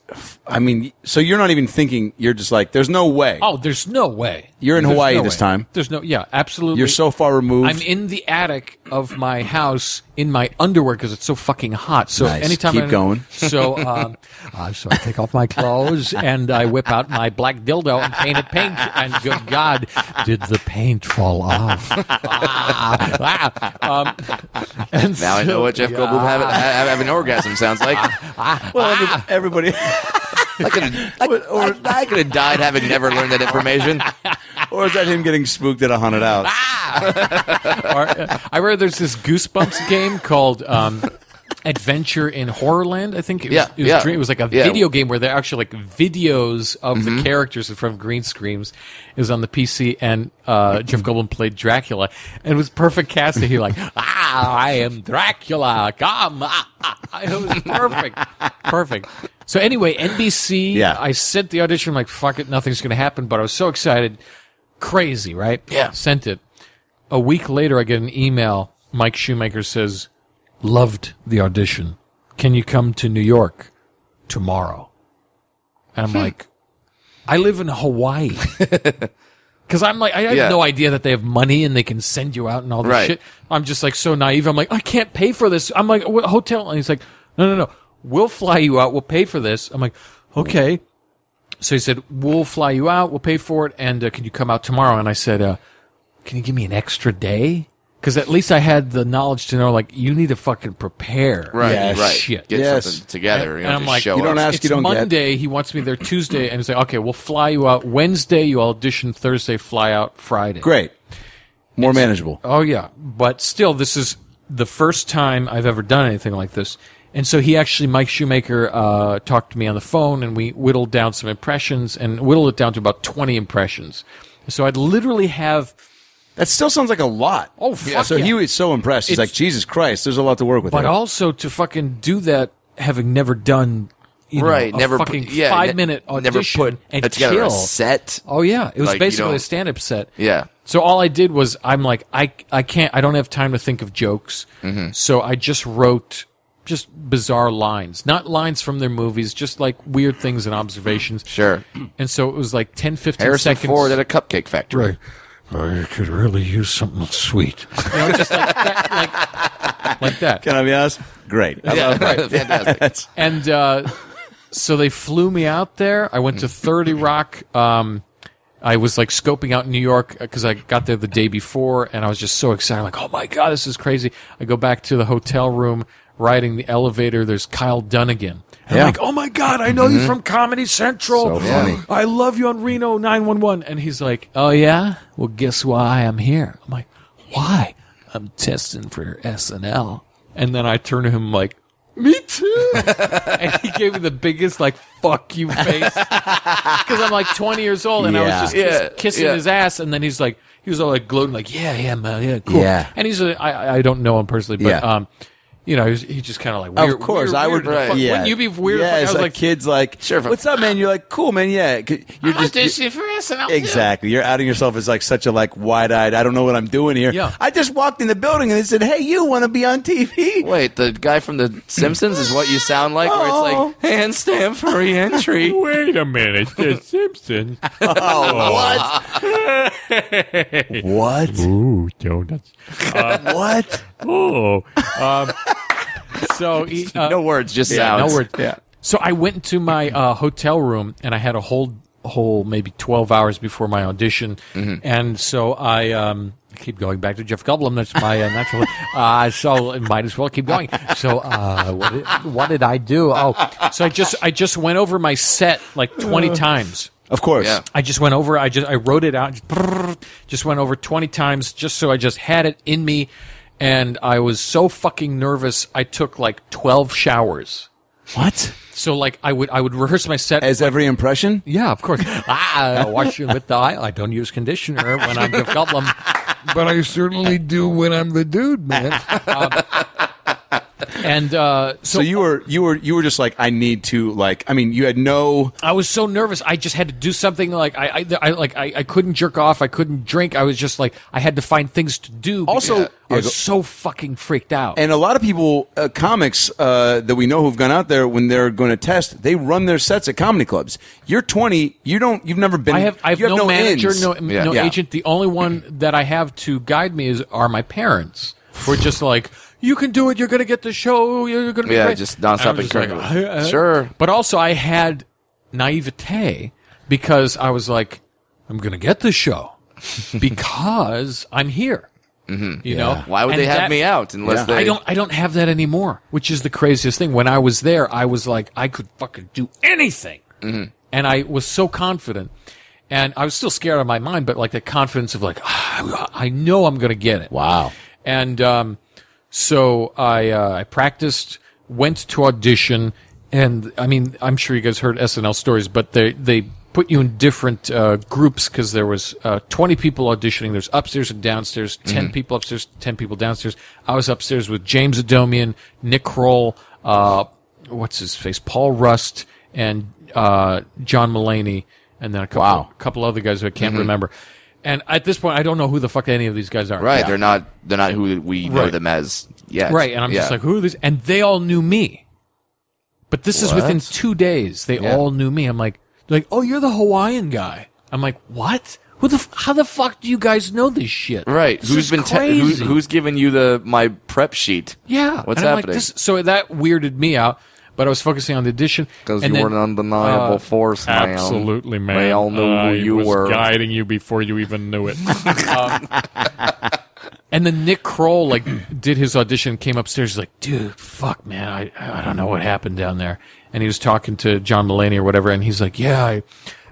I mean, so you're not even thinking, you're just like, there's no way. oh, there's no way. You're in There's Hawaii no this way. time. There's no, yeah, absolutely. You're so far removed. I'm in the attic of my house in my underwear because it's so fucking hot. So Nice. anytime Keep I, going. So, um, uh, so I take off my clothes and I whip out my black dildo and paint it pink. And good God, did the paint fall off? Ah, ah. Um, and Now I know so- what Jeff Goldblum having have, have an orgasm sounds like. well, every- everybody, I could have I, I could have died having never learned that information. or is that him getting spooked at a haunted house? or, uh, I remember there's this Goosebumps game called um, Adventure in Horrorland. I think it was, Yeah, it was, yeah. dream- it was like a Yeah. video game where they're actually like videos of Mm-hmm. the characters in front of green screens. It was on the PC, and uh, Jeff Goldblum played Dracula, and it was perfect casting. He like ah I am Dracula. Come. Ah, ah, ah. It was perfect. perfect. So anyway, NBC, Yeah. I sent the audition, like, fuck it, nothing's going to happen, but I was so excited. Crazy, right? Yeah. Sent it. A week later, I get an email. Mike Shoemaker says, loved the audition. Can you come to New York tomorrow? And I'm hmm. like, I live in Hawaii. Cause I'm like, I have Yeah. no idea that they have money and they can send you out and all this Right. shit. I'm just like so naive. I'm like, I can't pay for this. I'm like, what hotel? And he's like, no, no, no. We'll fly you out. We'll pay for this. I'm like, okay. So he said, we'll fly you out. We'll pay for it. And uh, can you come out tomorrow? And I said, uh, can you give me an extra day? Cause at least I had the knowledge to know, like, you need to fucking prepare. Right, Yes. right. Shit. Get Yes. something together. And- you and I'm just like, show You don't up. ask, it's you don't get. Monday. He wants me there Tuesday, and he's like, "Okay, we'll fly you out Wednesday. You audition Thursday, fly out Friday." Great. More manageable. Oh yeah, but still, this is the first time I've ever done anything like this. And so he actually, Mike Shoemaker, uh, talked to me on the phone, and we whittled down some impressions, and whittled it down to about twenty impressions. So I'd literally have. That still sounds like a lot. Oh, fuck So yeah. he was so impressed. He's It's- like, Jesus Christ, there's a lot to work with. But here. also to fucking do that, having never done, you know, right. a Never fucking put, yeah, five ne- minute audition Never put and together kill. a set. Oh yeah, it was Like, basically a stand-up set. Yeah. So all I did was I'm like I I can't I don't have time to think of jokes. Mm-hmm. So I just wrote just bizarre lines, not lines from their movies, just like weird things and observations. Sure. And so it was like 10 15 Harrison seconds. Ford at a cupcake factory. Right. I could really use something sweet. you know, just like that, like, like that. Can I be honest? Great. I Yeah, love that. fantastic. And uh, so they flew me out there. I went to 30 Rock. Um, I was like scoping out New York because I got there the day before, and I was just so excited. Like, oh my god, this is crazy! I go back to the hotel room, riding the elevator. There's Kyle Dunnigan. And Yeah. I'm like, oh my god, I know you from Comedy Central. So funny. I love you on Reno 911. And he's like, oh yeah, well guess why I'm here? I'm like, why? I'm testing for SNL. And then I turn to him like, me too. and he gave me the biggest like fuck you face because I'm like 20 years old and I was just kiss- Yeah, kissing yeah. his ass, and then he's like, he was all like gloating, like, yeah, yeah, man, yeah, cool. Yeah. And he's I I don't know him personally, but Yeah. um, you know, he, was, he just kind of like, weird, of course, weird, I weird. would. Fuck, Yeah, Wouldn't you be weird? Yeah, I was like, like, kids like, Sure, what's up, man? You're like, cool, man. Yeah, you're just you're- for SNL. exactly. You're outing yourself as like such a like wide-eyed. I don't know what I'm doing here. Yeah. I just walked in the building and they said, "Hey, you want to be on TV?" Wait, the guy from The Simpsons is what you sound like, where it's Oh. like handstand for re-entry. Wait a minute, The Simpsons. Oh, what? what? Ooh, donuts. What? Oh, um, so he, uh, no words, just yeah, sounds. no words. Yeah. So I went into my uh, hotel room and I had a whole whole maybe twelve hours before my audition, and so I um, keep going back to Jeff Goldblum. That's my uh, natural. Uh, so it might as well keep going. So uh, what, did, what did I do? Oh, so I just I just went over my set like twenty times. Of course. Yeah. I just went over. I just I wrote it out. Just, just went over twenty times, just so I just had it in me. And I was so fucking nervous. I took like twelve showers. What? So like I would I would rehearse my set. As every impression? yeah, of course. ah, I wash you with the eye. I don't use conditioner when I'm Jeff Goldblum. But I certainly do when I'm the dude, man. And uh, so, So you were you were you were just like I need to like I mean you had no I was so nervous. I just had to do something. Like I, I, I like I, I couldn't jerk off. I couldn't drink. I was just like I had to find things to do. because Also- I was so fucking freaked out. and a lot of people uh, comics uh, that we know who've gone out there when they're going to test they run their sets at comedy clubs. You're 20. You don't. You've never been. I have I have, you no, manager, ins. no Yeah. no Yeah. agent. The only one that I have to guide me is are my parents. we're just like you can do it. You're gonna get the show. You're gonna be Yeah, great." just nonstop And I'm like, "Uh, uh." Sure. But also I had naivete because I was like, I'm gonna get the show because I'm here. Mm-hmm. You know Why would And they have that- me out unless Yeah. they? I don't I don't have that anymore, which is the craziest thing. When I was there, I was like I could fucking do anything. And I was so confident. And I was still scared out of my mind, but like the confidence of like "Ah, I know I'm going to get it. Wow. And um so I uh, I practiced, went to audition and I mean, I'm sure you guys heard SNL stories, but they they put you in different uh, groups because there was uh, 20 people auditioning. There's upstairs and downstairs, 10 people upstairs, 10 people downstairs. I was upstairs with James Adomian, Nick Kroll, uh, what's his face, Paul Rust, and uh, John Mulaney, and then a couple, Wow. couple other guys who I can't remember. And at this point, I don't know who the fuck any of these guys are. Right. They're not. They're not who we know Right. them as yet. Right, and I'm just Yeah. like, who are these? And they all knew me. But this is within two days. They Yeah. all knew me. I'm like, they're like, oh, you're the Hawaiian guy. I'm like, what? Who the? F- how the fuck do you guys know this shit? Right. This who's is been te- who, crazy. who's given you the my prep sheet? Yeah. What's and I'm happening? Like, this, so that weirded me out. But I was focusing on the audition Because you then, were an undeniable uh, force, man. Absolutely, man. They all knew I who you was were. guiding you before you even knew it. Um, And then Nick Kroll like did his audition, came upstairs, he's like, dude, fuck man, I I don't know what happened down there. And he was talking to John Mulaney or whatever, and he's like, Yeah, I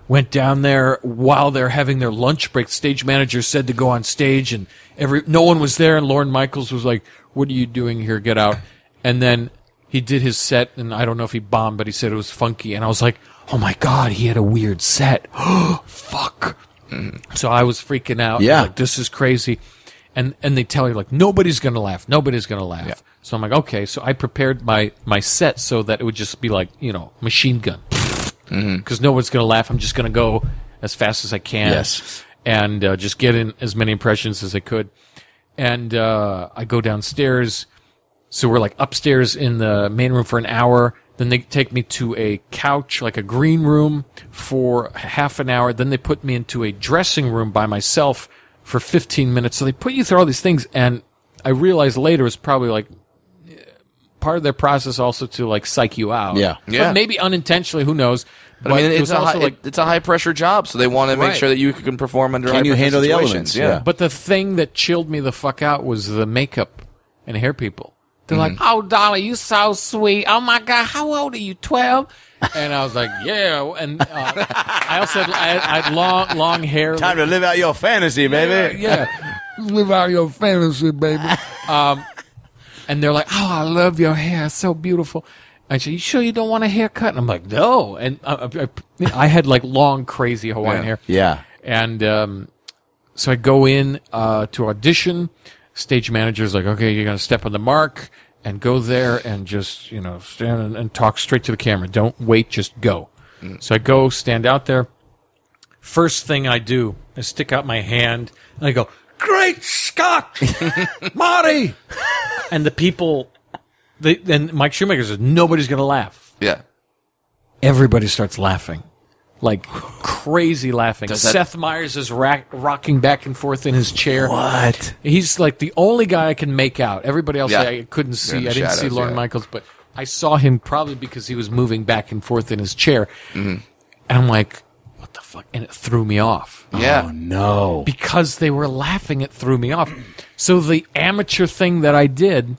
went down there while they're having their lunch break. Stage manager said to go on stage and every no one was there and Lorne Michaels was like, What are you doing here? Get out. And then he did his set and I don't know if he bombed, but he said it was funky and I was like, Oh my god, he had a weird set. fuck. So I was freaking out. Yeah. Like, this is crazy. And and they tell you like nobody's gonna laugh. Nobody's gonna laugh. So I'm like, okay. So I prepared my my set so that it would just be like, you know, machine gun. Because no one's gonna laugh. I'm just gonna go as fast as I can. Yes. And uh, just get in as many impressions as I could. And uh, I go downstairs. So we're like upstairs in the main room for an hour. Then they take me to a couch, like a green room, for half an hour. Then they put me into a dressing room by myself for 15 minutes. So they put you through all these things. And I realized later it's probably like part of their process also to like psych you out. Yeah. Yeah. But maybe unintentionally, who knows? But, I mean, it's was a, also high, like it- it's a high pressure job, so they want to make Right. sure that you can perform under. Can you pressure handle the elements? Yeah. Yeah. But the thing that chilled me the fuck out was the makeup and hair people. They're like, Mm-hmm. Oh, Dolly, you so sweet. Oh my God, how old are you? Twelve? and I was like, yeah. And uh, I also had, I had, I had long, long hair. Time to live out your fantasy, baby. yeah, live out your fantasy, baby. Um, and they're like, oh, I love your hair, it's so beautiful. I said, you sure you don't want a haircut? And I'm like, no. And uh, I, I, I had like long, crazy Hawaiian Yeah. hair. Yeah. And um, so I go in uh, to audition. Stage manager's like, okay, you're going to step on the mark and go there and just, you know, stand and, and talk straight to the camera. Don't wait, just go. Mm. So I go, stand out there. First thing I do is stick out my hand and I go, Great Scott! Marty! and the people, they, then Mike Shoemaker says, nobody's going to laugh yeah. everybody starts laughing. Like crazy laughing. Does that- Seth Meyers is rack, rocking back and forth in his chair. What? He's like the only guy I can make out. Everybody else Yeah. I couldn't see. in the I didn't see shadows, Lorne yeah. Michaels, but I saw him probably because he was moving back and forth in his chair. Mm-hmm. And I'm like, what the fuck? And it threw me off. Yeah. Oh no. Because they were laughing, it threw me off. So the amateur thing that I did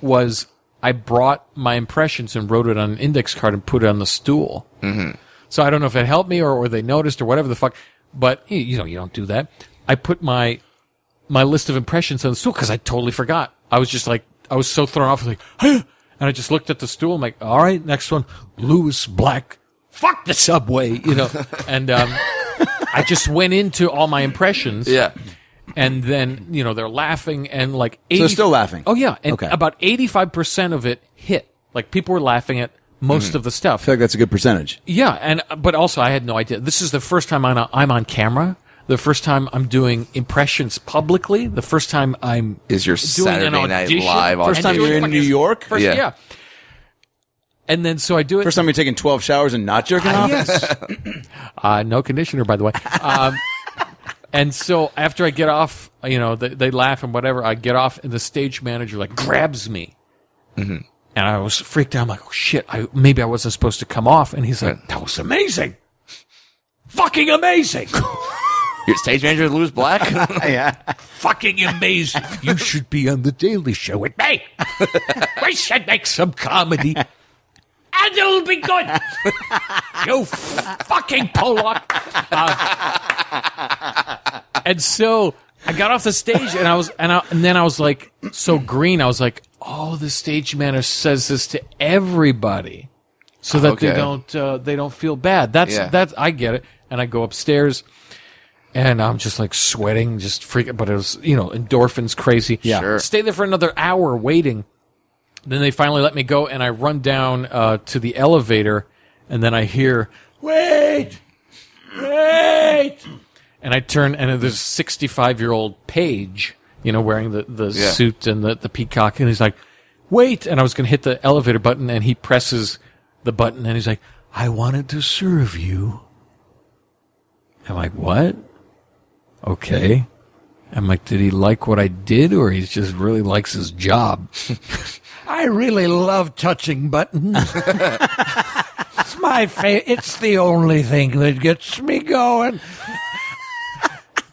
was I brought my impressions and wrote it on an index card and put it on the stool. Mm-hmm. So I don't know if it helped me or, or they noticed or whatever the fuck. But you know, you don't do that. I put my my list of impressions on the stool because I totally forgot. I was just like, I was so thrown off. Like, and I just looked at the stool. I'm like, all right, next one, Lewis Black. Fuck the subway, you know. and um, I just went into all my impressions. Yeah. And then you know they're laughing and like 80, they're still laughing? Oh yeah, and Okay. about eighty five percent of it hit. Like people were laughing at most of the stuff. I feel like that's a good percentage. Yeah, and but also I had no idea. This is the first time I'm on, I'm on camera. The first time I'm doing impressions publicly. The first time I'm Is your Saturday Night. Live First First time you're in New York? First, Yeah. yeah. And then so I do it. First time you're taking 12 showers and not jerking off? Yes. uh, no conditioner, by the way. Um, and so after I get off, you know, they, they laugh and whatever. I get off, and the stage manager like grabs me, and I was freaked out. I'm like, oh shit! I maybe I wasn't supposed to come off. And he's like, that was amazing, fucking amazing, Your stage manager is Lewis Black. yeah. fucking amazing. You should be on the Daily Show with me. we should make some comedy. And it'll be good. you fucking Pollock. Uh, and so I got off the stage and I was, and, I, and then I was like, so green. I was like, oh, the stage manager says this to everybody. so that they don't uh, they don't feel bad. That's Yeah. that's I get it. And I go upstairs, and I'm just like sweating, just freaking. But it was you know endorphins crazy. Yeah. Sure. Stay there for another hour waiting. Then they finally let me go, and I run down uh, to the elevator, and then I hear, "Wait, wait!" And I turn, and there's a 65 year old page, you know, wearing the the Yeah. suit and the the peacock, and he's like, "Wait!" And I was going to hit the elevator button, and he presses the button, and he's like, "I wanted to serve you." I'm like, "What?" Okay. I'm like, did he like what I did, or he just really likes his job? I really love touching buttons. it's my favorite. It's the only thing that gets me going.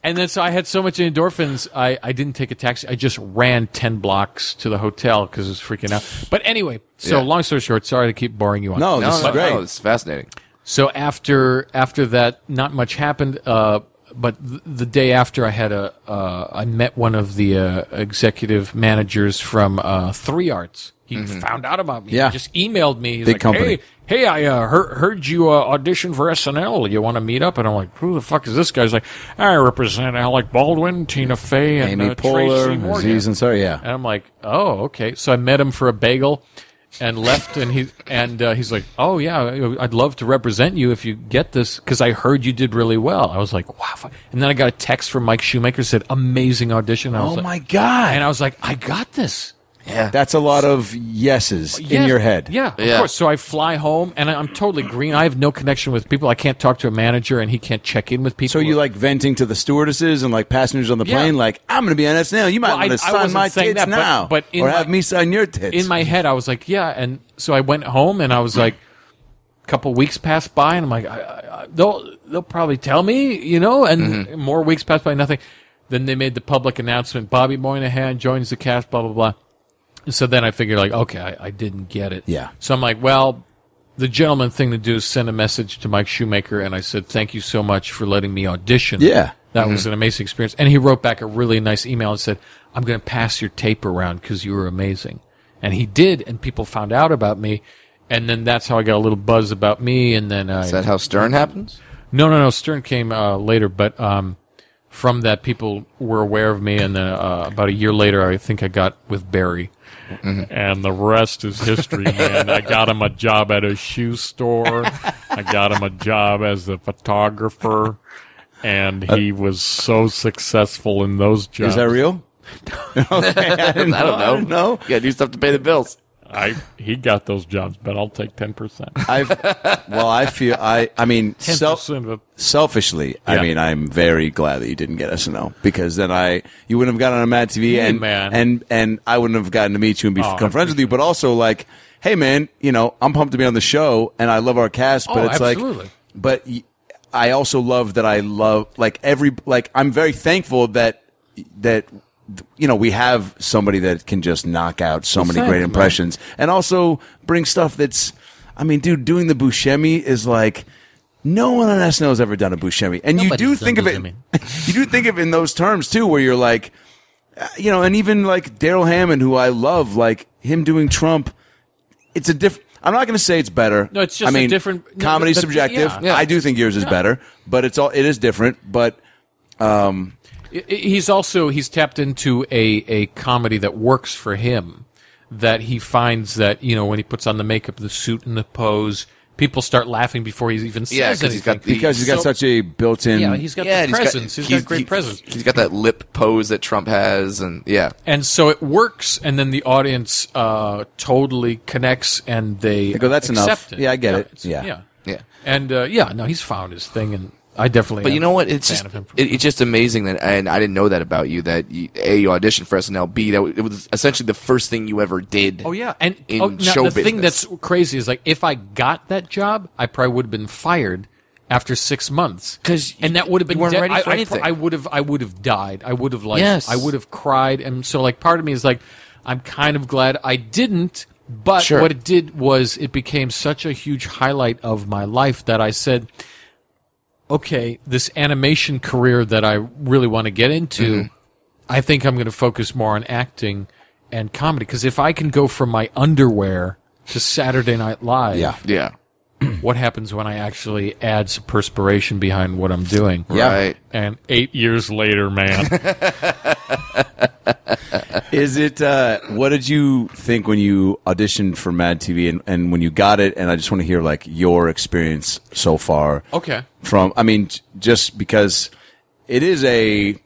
And then so I had so much endorphins, I, I didn't take a taxi. I just ran 10 blocks to the hotel because I was freaking out. But anyway, so Yeah. long story short, sorry to keep boring you on. No, No, this no, is great. no, it's fascinating. So after after that, not much happened. Uh, but th- the day after, I had a uh, I met one of the uh, executive managers from uh, Three Arts. He found out about me. Yeah. He just emailed me. He's Big like, company. Hey, hey, I uh, heard, heard you uh, audition for SNL. You want to meet up? And I'm like, who the fuck is this guy? He's like, I represent Alec Baldwin, Tina Fey, and Amy uh, Poehler, Tracy Morgan. Aziz Ansari, yeah. And I'm like, oh, okay. So I met him for a bagel and left, and he and uh, he's like, oh yeah, I'd love to represent you if you get this because I heard you did really well. I was like, wow. fu-" And then I got a text from Mike Shoemaker said, amazing audition. I was Oh like, my God. And I was like, I got this. Yeah. That's a lot of yeses in your head. Yeah, of Yeah. course. So I fly home, and I- I'm totally green. I have no connection with people. I can't talk to a manager, and he can't check in with people. So you like venting to the stewardesses and like passengers on the Yeah. plane, like I'm going to be on SNL. You might Well, I- want to I sign my tits that, now, but in or my- have me sign your tits. in my head, I was like, yeah. And so I went home, and I was like, a couple weeks passed by, and I'm like, I, I, I- they'll they'll probably tell me, you know. And mm-hmm. more weeks passed by, nothing. Then they made the public announcement: Bobby Moynihan joins the cast. Blah blah blah. So then I figured, like, okay, I, I didn't get it. Yeah. So I'm like, well, the gentleman thing to do is send a message to Mike Shoemaker, and I said, thank you so much for letting me audition. Yeah. That was an amazing experience. And he wrote back a really nice email and said, I'm going to pass your tape around because you were amazing. And he did, and people found out about me. And then that's how I got a little buzz about me. And then I, Is that how Stern happens? no, no, no. Stern came uh, later, but um, from that, people were aware of me. And then uh, about a year later, I think I got with Barry. Mm-hmm. and the rest is history, man. I got him a job at a shoe store. I got him a job as a photographer, and uh, he was so successful in those jobs. Is that real? okay, I, didn't I don't know. I didn't know. You gotta do stuff to pay the bills. I he got those jobs, but I'll take ten percent. I've well, I feel I. I mean, self, of selfishly, I mean, I'm very glad that you didn't get SNL because then I you wouldn't have gotten on a Mad TV Hey, and man. and and I wouldn't have gotten to meet you and Oh, become friends with you. But also, like, hey, man, you know, I'm pumped to be on the show and I love our cast, but Oh, it's absolutely. like, but I also love that I love like every like I'm very thankful that that you know we have somebody that can just knock out so many great impressions and also bring stuff that's I mean dude doing the Buscemi is like no one on SNL has ever done a Buscemi and you do think of it you do think of it in those terms too where you're like uh, you know and even like Darrell Hammond who I love like him doing Trump it's a different, I'm not going to say it's better. No, it's just I mean, different- no, the- the- subjective. yeah. I do think yours is better, but it's all it is different. But I- he's also he's tapped into a a comedy that works for him that he finds that you know when he puts on the makeup the suit and the pose people start laughing before he even says Yeah, 'cause anything he's got the- because he's got So- such a built-in. yeah he's got yeah, the he's presence he's got, great he- presence He's got that lip pose that Trump has, and yeah, and so it works and then the audience uh, totally connects and they They go, "That's enough." accept it. Yeah, I get it. Yeah. yeah yeah. and uh, yeah no he's found his thing and I definitely But you know what? It's just of him for- it, it's just amazing that, and I didn't know that about you. That you, a you auditioned for SNL. B that it was essentially the first thing you ever did. Oh yeah, and oh, in oh, now, show the thing that's crazy is like if I got that job, I probably would have been fired after six months 'Cause and that would have been you weren't de- ready I, for I- anything. I, would have, I would have died. I would have like, Yes. I would have cried, and so like part of me is like, I'm kind of glad I didn't. But Sure. what it did was it became such a huge highlight of my life that I said, okay, this animation career that I really want to get into, Mm-hmm. I think I'm going to focus more on acting and comedy. Because if I can go from my underwear to Saturday Night Live. Yeah. Yeah. What happens when I actually add some perspiration behind what I'm doing? Yeah. Right. And eight years later, man, Is it? Uh, what did you think when you auditioned for Mad TV and, and when you got it? And I just want to hear like your experience so far. Okay. From I mean, just because it is a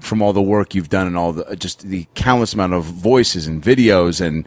from all the work you've done and all the just the countless amount of voices and videos and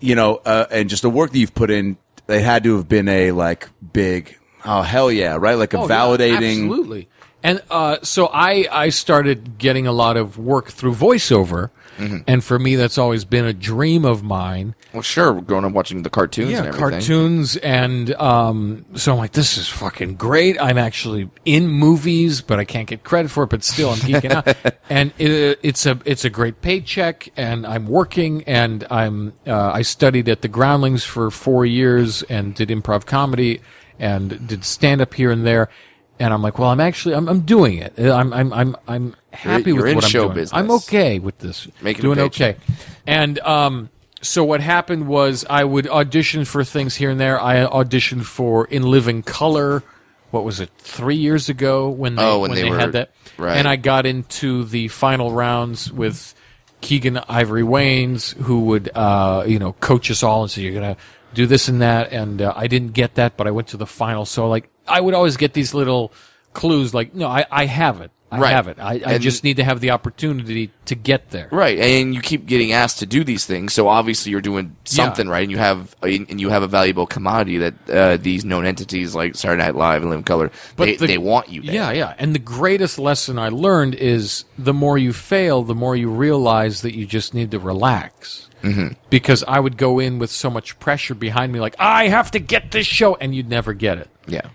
you know uh, and just the work that you've put in. It had to have been a like big. Oh hell yeah! Right, like a Oh, yeah, validating. absolutely. And uh, so I I started getting a lot of work through voiceover, Mm-hmm. and for me that's always been a dream of mine. Well, sure. Growing up watching the cartoons and yeah, everything. cartoons, and um, so I'm like, this is fucking great. I'm actually in movies, but I can't get credit for it. But still, I'm geeking out, and it, it's a it's a great paycheck, and I'm working, and I'm uh, I studied at the Groundlings for four years and did improv comedy and did stand up here and there. And I'm like, well, I'm actually, I'm, I'm doing it. I'm, I'm, I'm, I'm happy you're with what I'm show doing. business. I'm okay with this. Making doing okay. And um, so what happened was I would audition for things here and there. I auditioned for In Living Color. What was it? Three years ago when they Oh, when they were- had that, right. and I got into the final rounds with Keenen Ivory Wayans, who would uh, you know coach us all and say you're gonna do this and that. And uh, I didn't get that, but I went to the final. So like I would always get these little clues, like no, I, I have it. I Right. have it. I, I And- just need to have the opportunity to get there. Right, and you keep getting asked to do these things, so obviously you're doing something right, and you have and you have a valuable commodity that uh, these known entities like Saturday Night Live and Living Color they, the- they want you there. Yeah, yeah. And the greatest lesson I learned is the more you fail, the more you realize that you just need to relax. Mm-hmm. Because I would go in with so much pressure behind me, like, I have to get this show, and you'd never get it. yeah,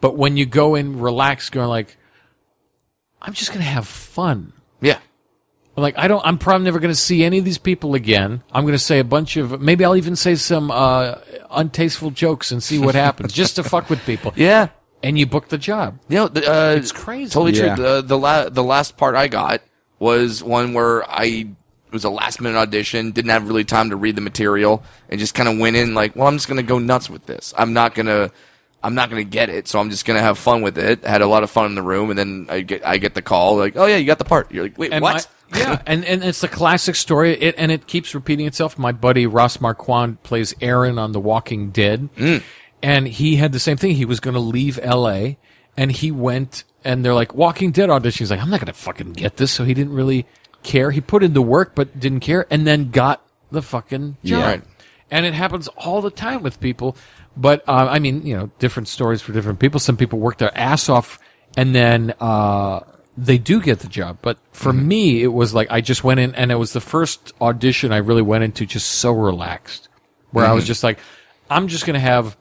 But when you go in relaxed, going like, I'm just going to have fun. yeah. I'm Like I don't. I'm probably never going to see any of these people again. I'm going to say a bunch of. Maybe I'll even say some uh, untasteful jokes and see what happens, just to fuck with people. Yeah. And you book the job. You know, the, uh, It's crazy. Totally Yeah. true. The the, la- the last part I got was one where I it was a last minute audition, didn't have really time to read the material, and just kind of went in like, well, I'm just gonna go nuts with this. I'm not gonna. I'm not gonna get it, so I'm just gonna have fun with it. Had a lot of fun in the room, and then I get I get the call like, "Oh yeah, you got the part." You're like, "Wait, And what?" my- yeah, and, and it's the classic story, it, and it keeps repeating itself. My buddy Ross Marquand plays Aaron on The Walking Dead, mm. and he had the same thing. He was going to leave L.A., and he went, and they're like, Walking Dead audition. He's like, I'm not going to fucking get this, so he didn't really care. He put in the work, but didn't care, and then got the fucking job. Right. And it happens all the time with people. But, uh, I mean, you know, different stories for different people. Some people work their ass off and then, uh, they do get the job. But for me, it was like I just went in and it was the first audition I really went into just so relaxed where I was just like, I'm just going to have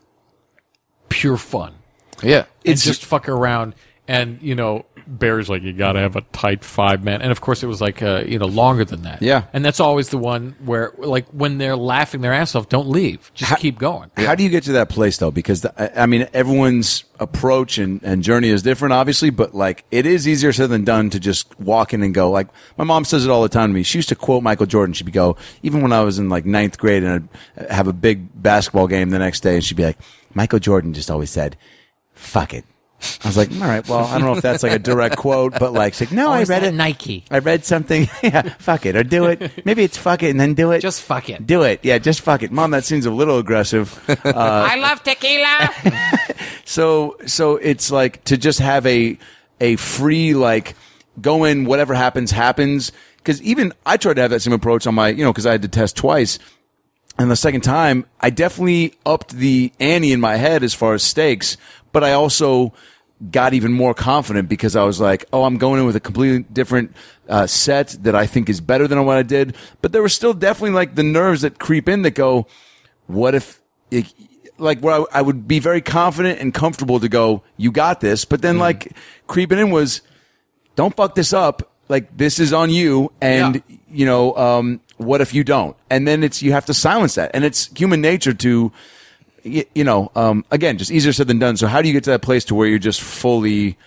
pure fun yeah, and just fuck around. And, you know, Barry's like, you got to have a tight five man. And of course, it was like, uh, you know, longer than that. Yeah. And that's always the one where, like, when they're laughing their ass off, don't leave. Just keep going. How do you get to that place though? Because the, I mean, everyone's approach and, and journey is different, obviously, but like it is easier said than done to just walk in and go. Like my mom says it all the time to me. She used to quote Michael Jordan. She'd be go, even when I was in like ninth grade and I'd have a big basketball game the next day, and she'd be like, Michael Jordan just always said, "Fuck it." I was like, all right, well, I don't know if that's like a direct quote, but like, she's like, no, I is read that it. Nike. I read something. yeah, fuck it, or do it. Maybe it's fuck it and then do it. Just fuck it. do it. Yeah, just fuck it. Mom, that seems a little aggressive. Uh, I love tequila. so so it's like to just have a a free like go in whatever happens happens because even I tried to have that same approach on my you know because I had to test twice and the second time I definitely upped the ante in my head as far as stakes but I also got even more confident because I was like oh I'm going in with a completely different uh, set that I think is better than what I did but there was still definitely like the nerves that creep in that go what if it, like where I, I would be very confident and comfortable to go, you got this. But then like creeping in was, don't fuck this up. Like this is on you. And you know, um, what if you don't? And then it's, you have to silence that. And it's human nature to, y- you know, um, again, just easier said than done. So how do you get to that place to where you're just fully,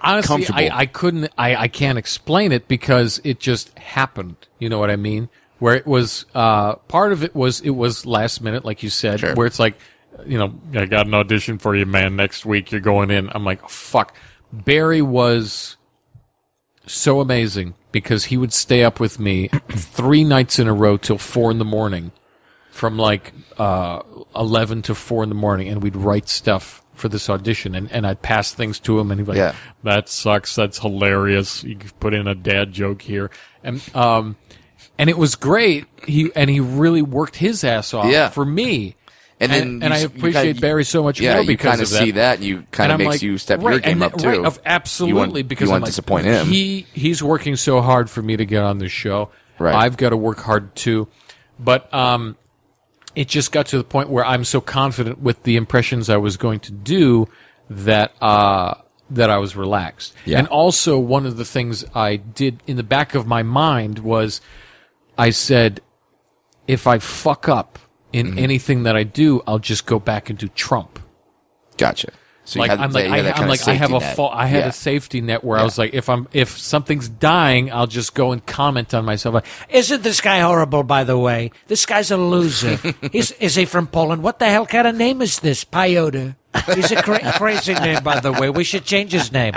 Honestly, comfortable. I, I couldn't, I, I can't explain it because it just happened. You know what I mean? where it was uh, part of it was it was last minute, like you said, Sure. where it's like, you know, I got an audition for you, man. Next week you're going in. I'm like, fuck. Barry was so amazing because he would stay up with me three nights in a row till four in the morning, from like uh, eleven to four in the morning, and we'd write stuff for this audition, and, and I'd pass things to him, and he'd be like, Yeah. That sucks. That's hilarious. You put in a dad joke here. and um, and it was great. He and he really worked his ass off Yeah. for me. And then and, you I appreciate kinda- Barry so much Yeah, more you kind of that. see that, and you kind of makes like, you step right, your game and up that- too. Right, absolutely, want- because you I'm want to like, disappoint him. He he's working so hard for me to get on this show. Right. I've got to work hard too, but um, it just got to the point where I'm so confident with the impressions I was going to do that uh, that I was relaxed. Yeah. And also, one of the things I did in the back of my mind was, I said, if I fuck up in Mm-hmm. anything that I do, I'll just go back and do Trump Gotcha. So like I'm like I, I'm like I have a fa- I had Yeah. a safety net where I was like if I'm if something's dying I'll just go and comment on myself like Isn't this guy horrible, by the way? This guy's a loser. He's, is he from Poland? What the hell kind of name is this? Piotr. He's a cra- crazy name, by the way. We should change his name.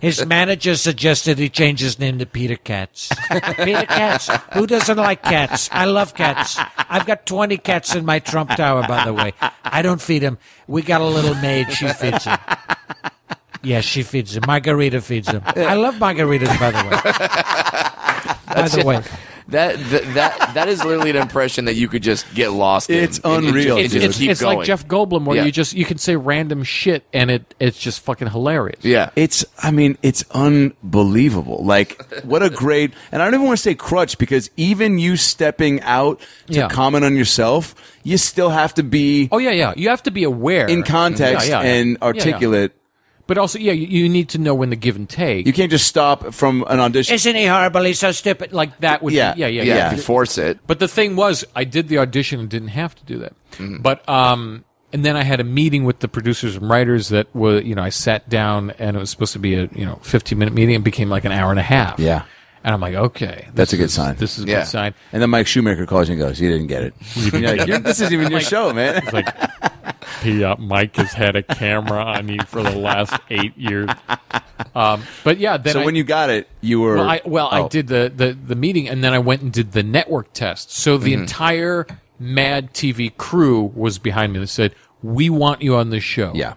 His manager suggested he change his name to Peter Katz. Peter Katz. Who doesn't like cats? I love cats. I've got 20 cats in my Trump Tower, by the way. I don't feed them. We got a little maid. She feeds them. Yes, she feeds them. Margarita feeds them. I love margaritas, by the way. by the way. That, that that that is literally an impression that you could just get lost in. It's and- and unreal, just- and it's, dude. it's, keep it's going. like Jeff Goldblum where Yeah. you just you can say random shit and it it's just fucking hilarious Yeah. It's, I mean, it's unbelievable. Like, what a great, and I don't even want to say crutch because even you stepping out to Yeah. comment on yourself, you still have to be oh yeah yeah you have to be aware in context Yeah, yeah, yeah. and Yeah, yeah. articulate. But also yeah you, you need to know when to give and take You can't just stop from an audition. Isn't he horrible? He's so stupid. like that would Yeah. be, yeah yeah yeah, yeah you force it. But the thing was, I did the audition and didn't have to do that. Mm-hmm. But um, and then I had a meeting with the producers and writers that was, you know, I sat down and it was supposed to be a you know 15 minute meeting. It became like an hour and a half. Yeah. And I'm like, okay, That's a good is- sign. This is a Yeah. good sign. And then Mike Shoemaker calls you and goes, "You didn't get it. You're like, "You're- this isn't even your show, man." It's like he, uh, Mike has had a camera on you for the last eight years. Um, but yeah, then so I, when you got it, you were well, I, well, I oh. did the, the the meeting and then I went and did the network test. So Mm-hmm. the entire Mad TV crew was behind me. They said, "We want you on this show." Yeah,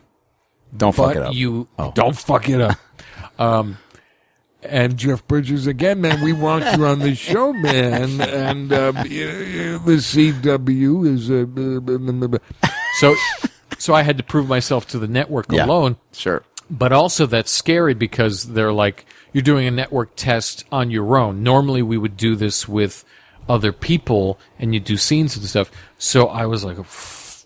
don't fuck but it up. you Oh. don't fuck it up. Um, and Jeff Bridges again, man. We want you on the show, man. And uh, the CW is uh, so. So I had to prove myself to the network Yeah. alone, Sure. but also that's scary because they're like you're doing a network test on your own. Normally we would do this with other people and you do scenes and stuff. So I was like.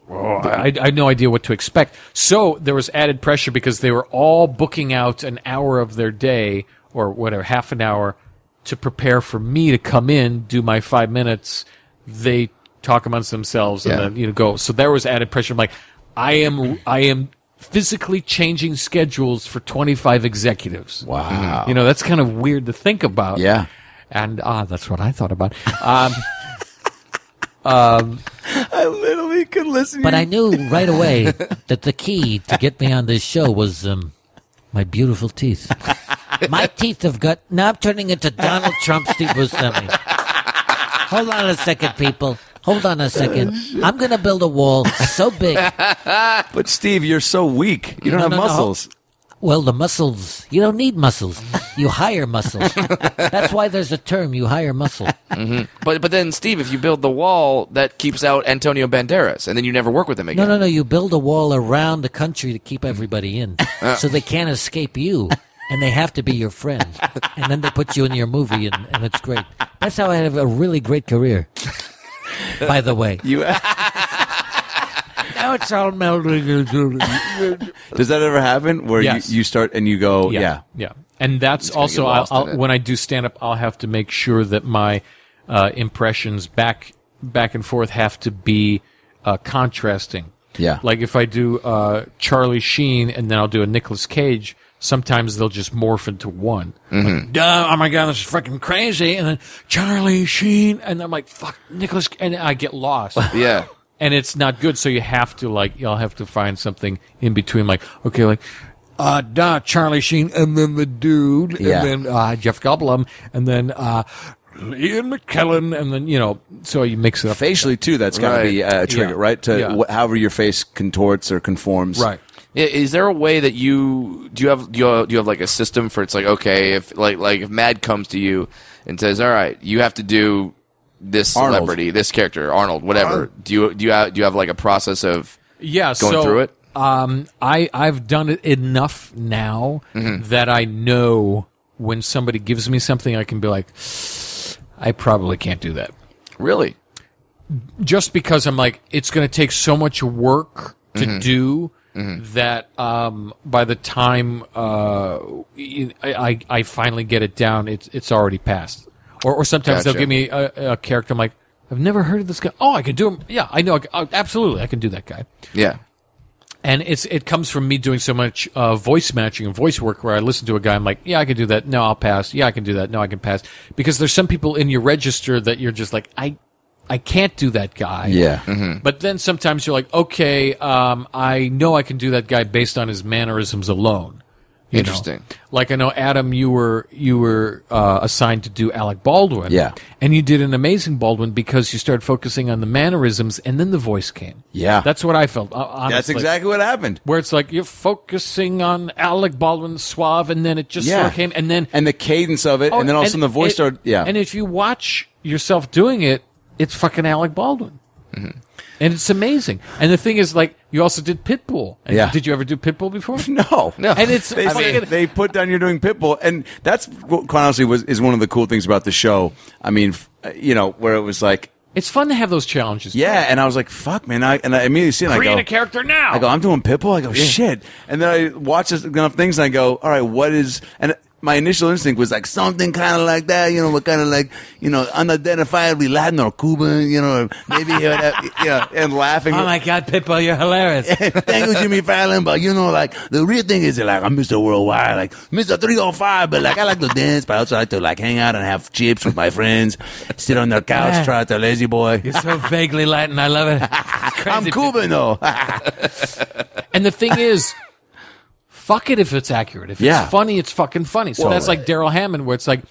Oh, I, I had no idea what to expect. So there was added pressure because they were all booking out an hour of their day or whatever, half an hour to prepare for me to come in, do my five minutes. They talk amongst themselves and Yeah. then, you know, go. So there was added pressure. I'm like, I am, I am physically changing schedules for 25 executives. wow. You know, that's kind of weird to think about. Yeah. And, ah, that's what I thought about. Um, I literally could listen. But I knew right away that the key to get me on this show was um, my beautiful teeth. My teeth have got. Now I'm turning into Donald Trump, Steve Buscemi. Hold on a second, people. Hold on a second. I'm going to build a wall so big. but Steve, you're so weak. You don't No, have no, no. muscles. Well, the muscles. You don't need muscles. You hire muscles. That's why there's a term. You hire muscle. Mm-hmm. But but then Steve, if you build the wall, that keeps out Antonio Banderas, and then you never work with him again. No, no, no. You build a wall around the country to keep everybody in, oh. so they can't escape you, and they have to be your friend. And then they put you in your movie, and, and it's great. That's how I have a really great career. By the way, You Now it's all melding does that ever happen where Yes. you, you start and you go, yeah, yeah. And that's gonna also get I'll, lost in I'll, it. when I do stand up, I'll have to make sure that my uh, impressions back back and forth have to be uh, contrasting. Yeah. Like if I do uh, Charlie Sheen and then I'll do a Nicolas Cage sometimes they'll just morph into one. Like, Duh, oh my god, this is freaking crazy! And then Charlie Sheen, and I'm like, fuck, Nicolas, and I get lost. Yeah. and it's not good. So you have to like, you'll have to find something in between. Like, okay, like, uh, duh, Charlie Sheen, and then the dude, Yeah. and then uh, Jeff Goldblum, and then uh, Ian McKellen, and then you know, so you mix it up. Facially too, that's got to Right. be a trigger, Yeah. right? To Yeah. wh- however your face contorts or conforms. right? Yeah, is there a way that you do you have do you have, do you have like a system for it's like okay if like like if Mad comes to you and says all right you have to do this Arnold. celebrity this character Arnold whatever do you do you have, do you have like a process of Yeah, Going so, through it? Um, I I've done it enough now Mm-hmm. that I know when somebody gives me something, I can be like, I probably can't do that. really just because I'm like, it's going to take so much work to Mm-hmm. do that um, by the time uh, I, I finally get it down, it's it's already passed. Or, or sometimes they'll give me a, a character. I'm like, I've never heard of this guy. Oh, I can do him. Yeah, I know. I oh, absolutely, I can do that guy. yeah And it's it comes from me doing so much uh, voice matching and voice work where I listen to a guy, I'm like, yeah, I can do that. No, I'll pass. Yeah, I can do that. No, I can pass. Because there's some people in your register that you're just like, I, I can't do that guy. Yeah. Mm-hmm. But then sometimes you're like, okay, um, I know I can do that guy based on his mannerisms alone. you know? Interesting. Like I know Adam, you were you were uh, assigned to do Alec Baldwin. Yeah. And you did an amazing Baldwin because you started focusing on the mannerisms, and then the voice came. Yeah. That's what I felt. uh, Honestly. That's exactly what happened. where it's like you're focusing on Alec Baldwin suave, and then it just sort Yeah. of came, and then And the cadence of it, Oh, and then all of a sudden the voice it- started. Yeah. And if you watch yourself doing it, it's fucking Alec Baldwin. And it's amazing. And the thing is, like, you also did Pitbull. And Yeah. Did you ever do Pitbull before? No, No. And it's They, fucking- they put down you're doing Pitbull, and that's what, quite honestly was is one of the cool things about the show. I mean, you know, where it was like, it's fun to have those challenges. yeah, and I was like, fuck, man, I, and I immediately see it. and I Create go, a character now. I go, I'm doing Pitbull. I go, shit, and then I watch this- enough things, and I go, all right, what is? And my initial instinct was like something kind of like that, you know, what kind of like, you know, unidentifiably Latin or Cuban, you know, maybe, you know, yeah, and laughing. Oh my God, Pitbull, you're hilarious. Thank you, Jimmy Fallon. But you know, like the real thing is like I'm Mr. Worldwide, like Mr. 305. But like I like to dance, but I also like to like hang out and have chips with my friends, sit on their couch, Yeah. try to lazy boy. You're so vaguely Latin. I love it. I'm Cuban though. And the thing is, fuck it if it's accurate. If Yeah. it's funny, it's fucking funny. So Well, that's like Darrell Hammond, where it's like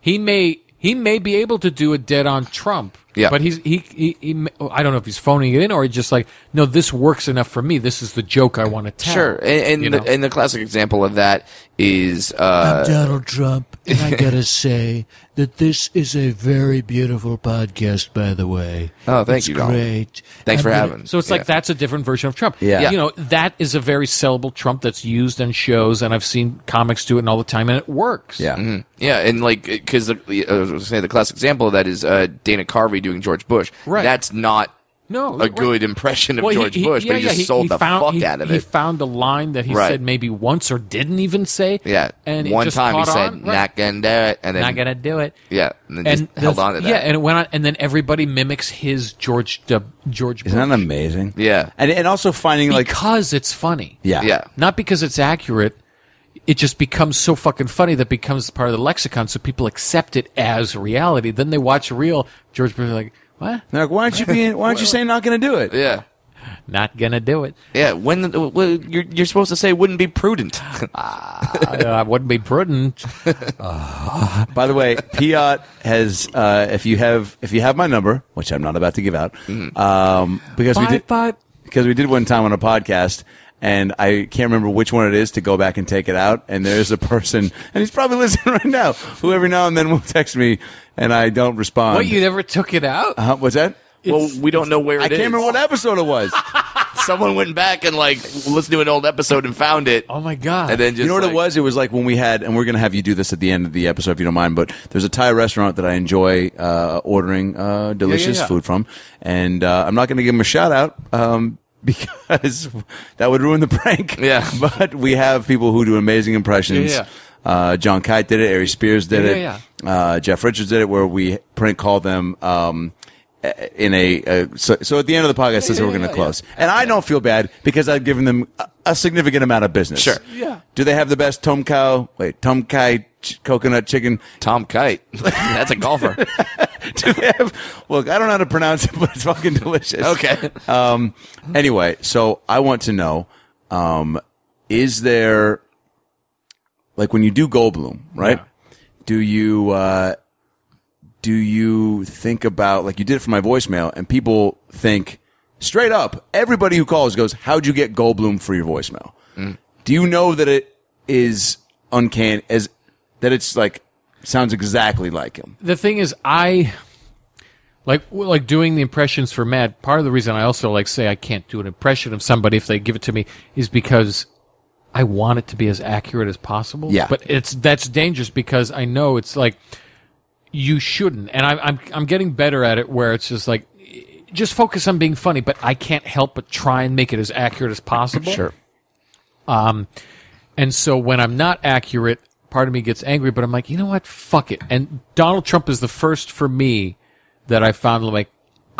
he may he may be able to do a dead on Trump. Yeah. But he's he, he he I don't know if he's phoning it in or he's just like no, this works enough for me. This is the joke I want to tell. sure and and, you the, and the classic example of that is uh I'm Donald Trump, and I gotta say that this is a very beautiful podcast. By the way, Oh, thank It's you, Donald. Great. thanks I'm for gonna- having So it's like that's a different version of Trump. Yeah. You know, that is a very sellable Trump that's used on shows, and I've seen comics do it all the time, and it works. yeah. Mhm. Yeah, and like because the, the- I was going to say the classic example of that is uh, Dana Carvey doing George Bush. Right. That's not No, a right. good impression of Well, George Bush, but he yeah, just sold the found, fuck he, out of it. he found a line that he Right. said maybe once or didn't even say. yeah, and one just time he said on. not Right. gonna do it, and then not gonna do it. yeah, and then And just the- held on to that. Yeah, and it went on, and then everybody mimics his George uh, George Isn't that amazing? Yeah. And and also finding like because it's funny. yeah yeah, not because it's accurate. It just becomes so fucking funny that becomes part of the lexicon, so people accept it as reality. Then they watch real George Bush, like, what? They're like, why aren't you being? Why aren't you saying not going to do it? yeah, Not gonna do it. yeah. When the, well, you're you're supposed to say wouldn't be prudent. I, I wouldn't be prudent. By the way, Piot has. Uh, if you have, if you have my number, which I'm not about to give out, um, because we did, five. because we did one time on a podcast. And I can't remember which one it is to go back and take it out. And there's a person, and he's probably listening right now, who every now and then will text me, and I don't respond. What you never took it out? uh, what's that? well, we don't know where it I is. can't remember what episode it was. Someone went back and like listened to an old episode and found it, Oh my god! and then just you know what like, it was? It was like when we had, and we're going to have you do this at the end of the episode if you don't mind. But there's a Thai restaurant that I enjoy uh, ordering uh, delicious yeah. food from, and uh, I'm not going to give them a shout out um, because that would ruin the prank. Yeah. but we have people who do amazing impressions. Yeah, Uh, John Kite did it. Ari Spears did Yeah, it. yeah, Uh, Jeff Richards did it. Where we prank call them. Um, uh, in a uh, so, so at the end of the podcast, says we're going to close, and I don't feel bad because I've given them a, a significant amount of business. Sure. Yeah. Do they have the best tom cow? Wait, tom kai ch- coconut chicken? Tom Kite. That's a golfer. Do they have? Look, I don't know how to pronounce it, but it's fucking delicious. Okay. Um. Anyway, so I want to know, um, is there like when you do Goldblum, right? Do you uh, do you think about like you did it for my voicemail, and people think straight up, everybody who calls goes, "How'd you get Goldblum for your voicemail?" Do you know that it is uncanny as that it's like sounds exactly like him? the thing is i like like doing the impressions for Mad. Part of the reason I also like say I can't do an impression of somebody if they give it to me is because I want it to be as accurate as possible. Yeah. but it's that's dangerous because I know it's like you shouldn't, and I'm I'm I'm getting better at it where it's just like just focus on being funny, but I can't help but try and make it as accurate as possible. Sure. Um, and so when I'm not accurate, part of me gets angry, but I'm like, you know what? Fuck it. And Donald Trump is the first for me that I found like,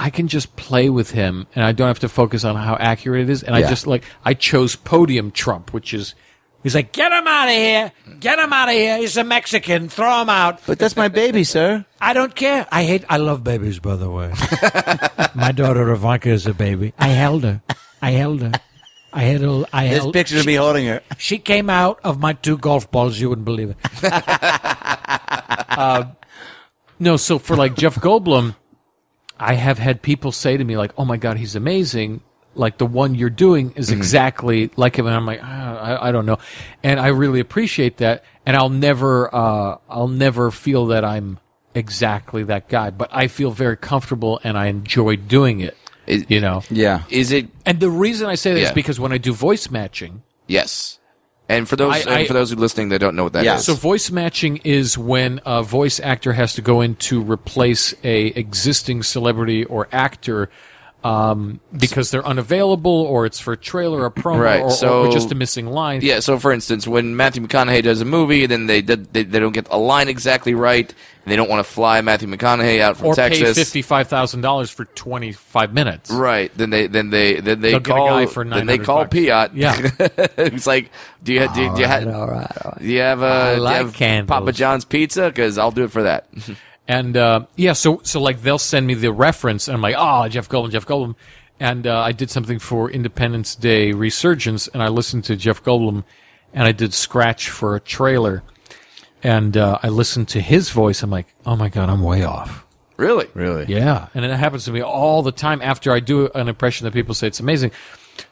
I can just play with him and I don't have to focus on how accurate it is. And I Yeah. just like, I chose podium Trump, which is, He's like, get him out of here. Get him out of here. He's a Mexican. Throw him out. But that's my baby, sir. I don't care. I hate, I love babies, by the way. My daughter Ivanka is a baby. I held her. I held her. I had a, I There's held, pictures of me holding her. she came out of my two golf balls. You wouldn't believe it. Uh, no, so for like Jeff Goldblum, I have had people say to me like, "Oh my god, he's amazing." Like the one you're doing is exactly like him, and I'm like, ah, I, I don't know, and I really appreciate that, and I'll never, uh, I'll never feel that I'm exactly that guy, but I feel very comfortable and I enjoy doing it. Is- you know, Yeah. Is it and the reason I say that is Yeah. because when I do voice matching, yes? And for those I- and for those who are listening that don't know what that is, Yeah. So voice matching is when a voice actor has to go in to replace a existing celebrity or actor um, because they're unavailable, or it's for a trailer, a promo, Right, or, or- so- or just a missing line. Yeah, so for instance, when Matthew McConaughey does a movie, then they did- they, they don't get a line exactly right, and they don't want to fly Matthew McConaughey out from or pay Texas. fifty five thousand dollars for twenty five minutes. Right. Then they then they then they They'll get a call guy for then they call bucks. Piot. Yeah. it's like, do you do, you- do you have all right, all right. do you have, uh, I do you like have. Papa John's pizza? Because I'll do it for that. And uh, yeah, so so like they'll send me the reference, and I'm like, oh, Jeff Goldblum, Jeff Goldblum. And uh, I did something for Independence Day Resurgence, and I listened to Jeff Goldblum, and I did scratch for a trailer, and uh, I listened to his voice. I'm like, oh my god, I'm way off. really? Really? Yeah, and it happens to me all the time after I do an impression that people say it's amazing.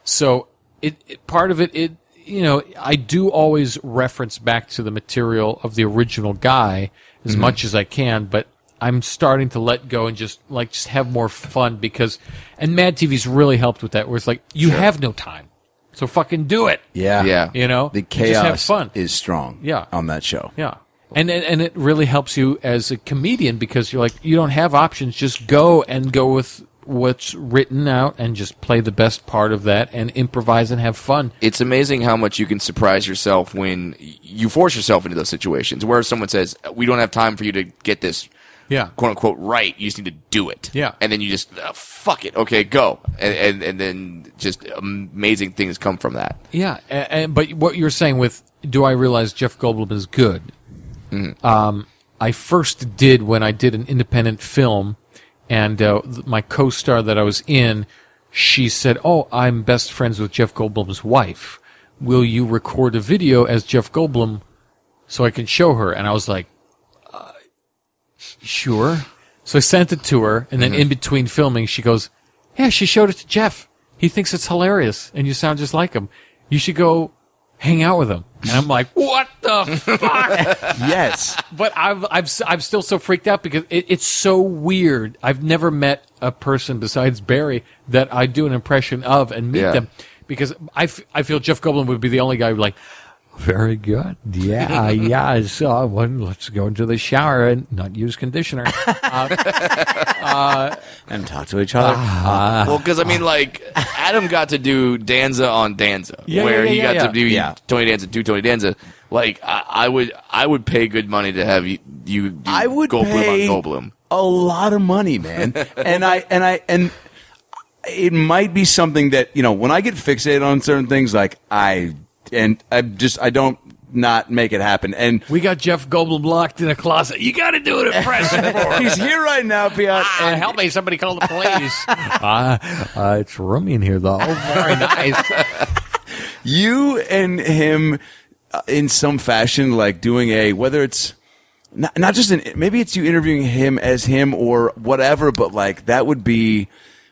So it, it part of it, it you know, I do always reference back to the material of the original guy as mm-hmm. much as I can, but I'm starting to let go and just like just have more fun because, and Mad TV's really helped with that. Where it's like you have no time, so fucking do it. Yeah. Yeah. You know, The You have chaos fun. is strong. Yeah. On that show. Yeah. And, and and it really helps you as a comedian because you're like you don't have options. Just go and go with what's written out and just play the best part of that and improvise and have fun. It's amazing how much you can surprise yourself when you force yourself into those situations where someone says, "We don't have time for you to get this." Yeah. quote unquote right. You just need to do it. Yeah. and then you just uh, fuck it. Okay, go, and, and and then just amazing things come from that. Yeah, and, and, but what you're saying with do I realize Jeff Goldblum is good? Um, I first did when I did an independent film, and uh, my co-star that I was in, she said, "Oh, I'm best friends with Jeff Goldblum's wife. Will you record a video as Jeff Goldblum so I can show her?" And I was like, uh, "Sure." So I sent it to her, and then in between filming, she goes, "Yeah, she showed it to Jeff. He thinks it's hilarious, and you sound just like him. You should go hang out with him." And I'm like, "What the fuck?" Yes. but I've, I've, I'm still so freaked out because it, it's so weird. I've never met a person besides Barry that I do an impression of and meet Yeah. them because I, f- I feel Jeff Goldblum would be the only guy who'd be like, very good. Yeah, yeah. So I one. Let's go into the shower and not use conditioner. Uh, uh, and talk to each other. Ah. well, because I mean, like Adam got to do Danza on Danza, Yeah, where yeah, he yeah, got yeah. to do Yeah. Tony Danza, do Tony Danza. Like I, I would, I would pay good money to have you. you do I would Goldblum pay on Goldblum. a lot of money, man. and I and I and it might be something that you know when I get fixated on certain things, like I and I just I don't not make it happen. And We got Jeff Goldblum locked in a closet. You got to do an impression for him. he's here right now, Piot. Ah, help me! Somebody call the police. uh, uh, it's roomy in here, though. Very nice. you and him uh, in some fashion, like doing a whether it's not, not just an maybe it's you interviewing him as him or whatever, but like that would be.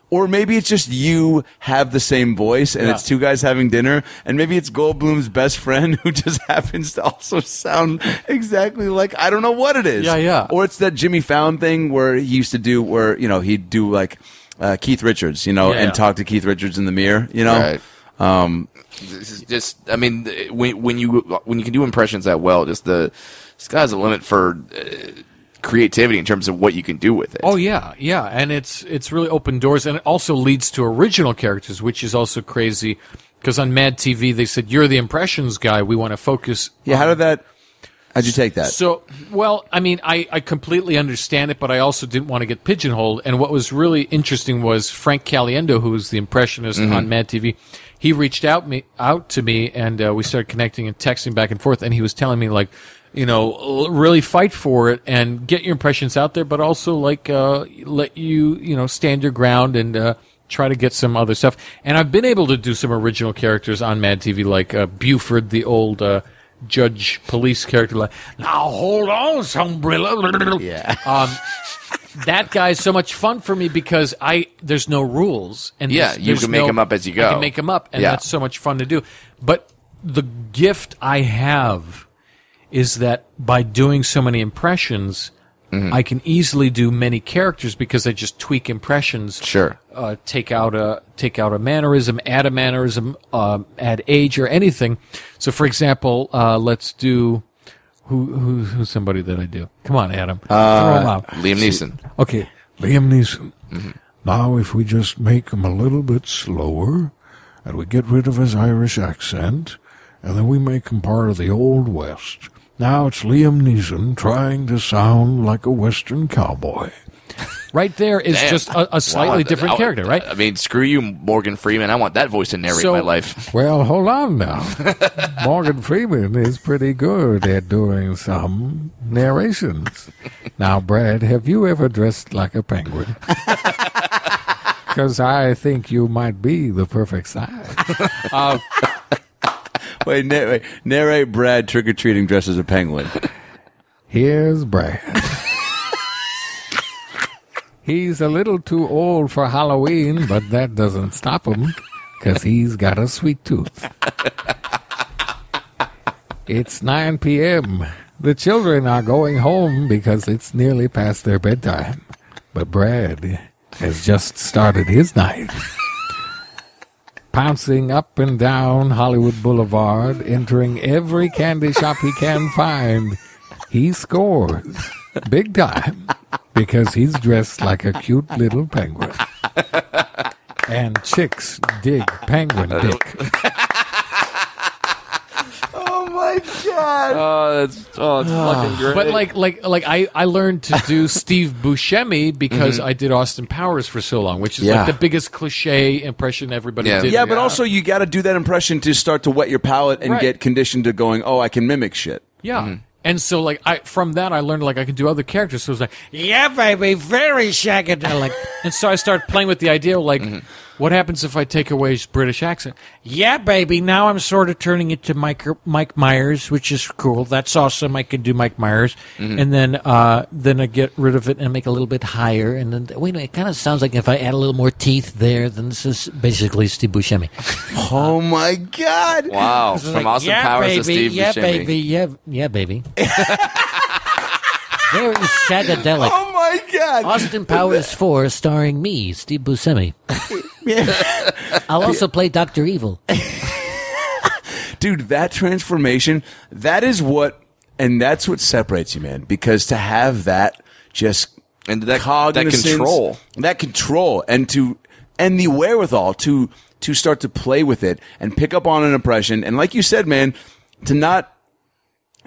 Or maybe it's just you have the same voice and Yeah. it's two guys having dinner, and maybe it's Goldblum's best friend who just happens to also sound exactly like I don't know what it is. Yeah, yeah. Or it's that Jimmy Fallon thing where he used to do where you know he'd do like uh, Keith Richards, you know, Yeah, and yeah. talk to Keith Richards in the mirror, you know. Right. Um, This is just, I mean, when when you when you can do impressions that well, just the sky's the limit for uh, creativity in terms of what you can do with it. Oh yeah, yeah, and it's it's really open doors, and it also leads to original characters, which is also crazy. Because on Mad TV, they said you're the impressions guy. We want to focus. yeah, how did that? How'd you take that? So, well, I mean, I, I completely understand it, but I also didn't want to get pigeonholed. And what was really interesting was Frank Caliendo, who was the impressionist mm-hmm. on Mad TV. He reached out me out to me, and uh, we started connecting and texting back and forth. And he was telling me like, you know, l- really fight for it and get your impressions out there, but also like uh, let you you know stand your ground and. Uh, Try to get some other stuff, and I've been able to do some original characters on Mad TV, like uh, Buford, the old uh, judge police character. Like, now hold on, umbrella. Yeah. Um, that guy's so much fun for me because I there's no rules and Yeah, there's- you there's can make no- 'em up as you I go. can make them up, and Yeah. that's so much fun to do. But the gift I have is that by doing so many impressions, Mm-hmm. I can easily do many characters because I just tweak impressions. Sure. Uh, take out a take out a mannerism, add a mannerism, um, add age or anything. So, for example, uh, let's do who, who who's somebody that I do. Come on, Adam. Uh, Throw 'em out. Liam Neeson. Okay, Liam Neeson. Mm-hmm. Now, if we just make him a little bit slower, and we get rid of his Irish accent, and then we make him part of the Old West. Now it's Liam Neeson trying to sound like a Western cowboy. Right there is Damn. just a, a slightly Wow, different I- character, right? I mean, screw you, Morgan Freeman. I want that voice to narrate So- my life. Well, hold on now. Morgan Freeman is pretty good at doing some narrations. Now, Brad, have you ever dressed like a penguin? Because I think you might be the perfect size. Uh, wait, na- wait, narrate Brad trick or treating dressed as a penguin. Here's Brad. He's a little too old for Halloween, but that doesn't stop him because he's got a sweet tooth. It's 9 p.m. The children are going home because it's nearly past their bedtime. But Brad has just started his night. Pouncing up and down Hollywood Boulevard, entering every candy shop he can find, he scores big time because he's dressed like a cute little penguin. And chicks dig penguin dick. oh my god! Oh, that's oh, it's fucking ah. great. But like, like, like, I, I learned to do Steve Buscemi because mm-hmm. I did Austin Powers for so long, which is Yeah. like the biggest cliche impression everybody Yeah. did. Yeah, but also you got to do that impression to start to wet your palate and Right. get conditioned to going. Oh, I can mimic shit. Yeah. Mm-hmm. And so, like, I from that I learned like I could do other characters. So it was like, yeah, baby, very shagadelic. and so I started playing with the idea, like, mm-hmm. What happens if I take away his British accent? Yeah, baby. Now I'm sort of turning it to Mike Mike Myers, which is cool. That's awesome. I can do Mike Myers, and then uh, then I get rid of it and make it a little bit higher. And then wait a minute, it kind of sounds like if I add a little more teeth there, then this is basically Steve Buscemi. Oh my god! wow, from Austin yeah, Powers baby, to Steve yeah, Buscemi. baby, yeah, yeah, baby. Very shagadelic. Oh my god! Austin Powers 4 starring me, Steve Buscemi. I'll also play Dr. Evil. dude that transformation that is what and that's what separates you man because to have that just And that- that cognizance, control. that control and to and the wherewithal to to start to play with it and pick up on an impression and like you said man to not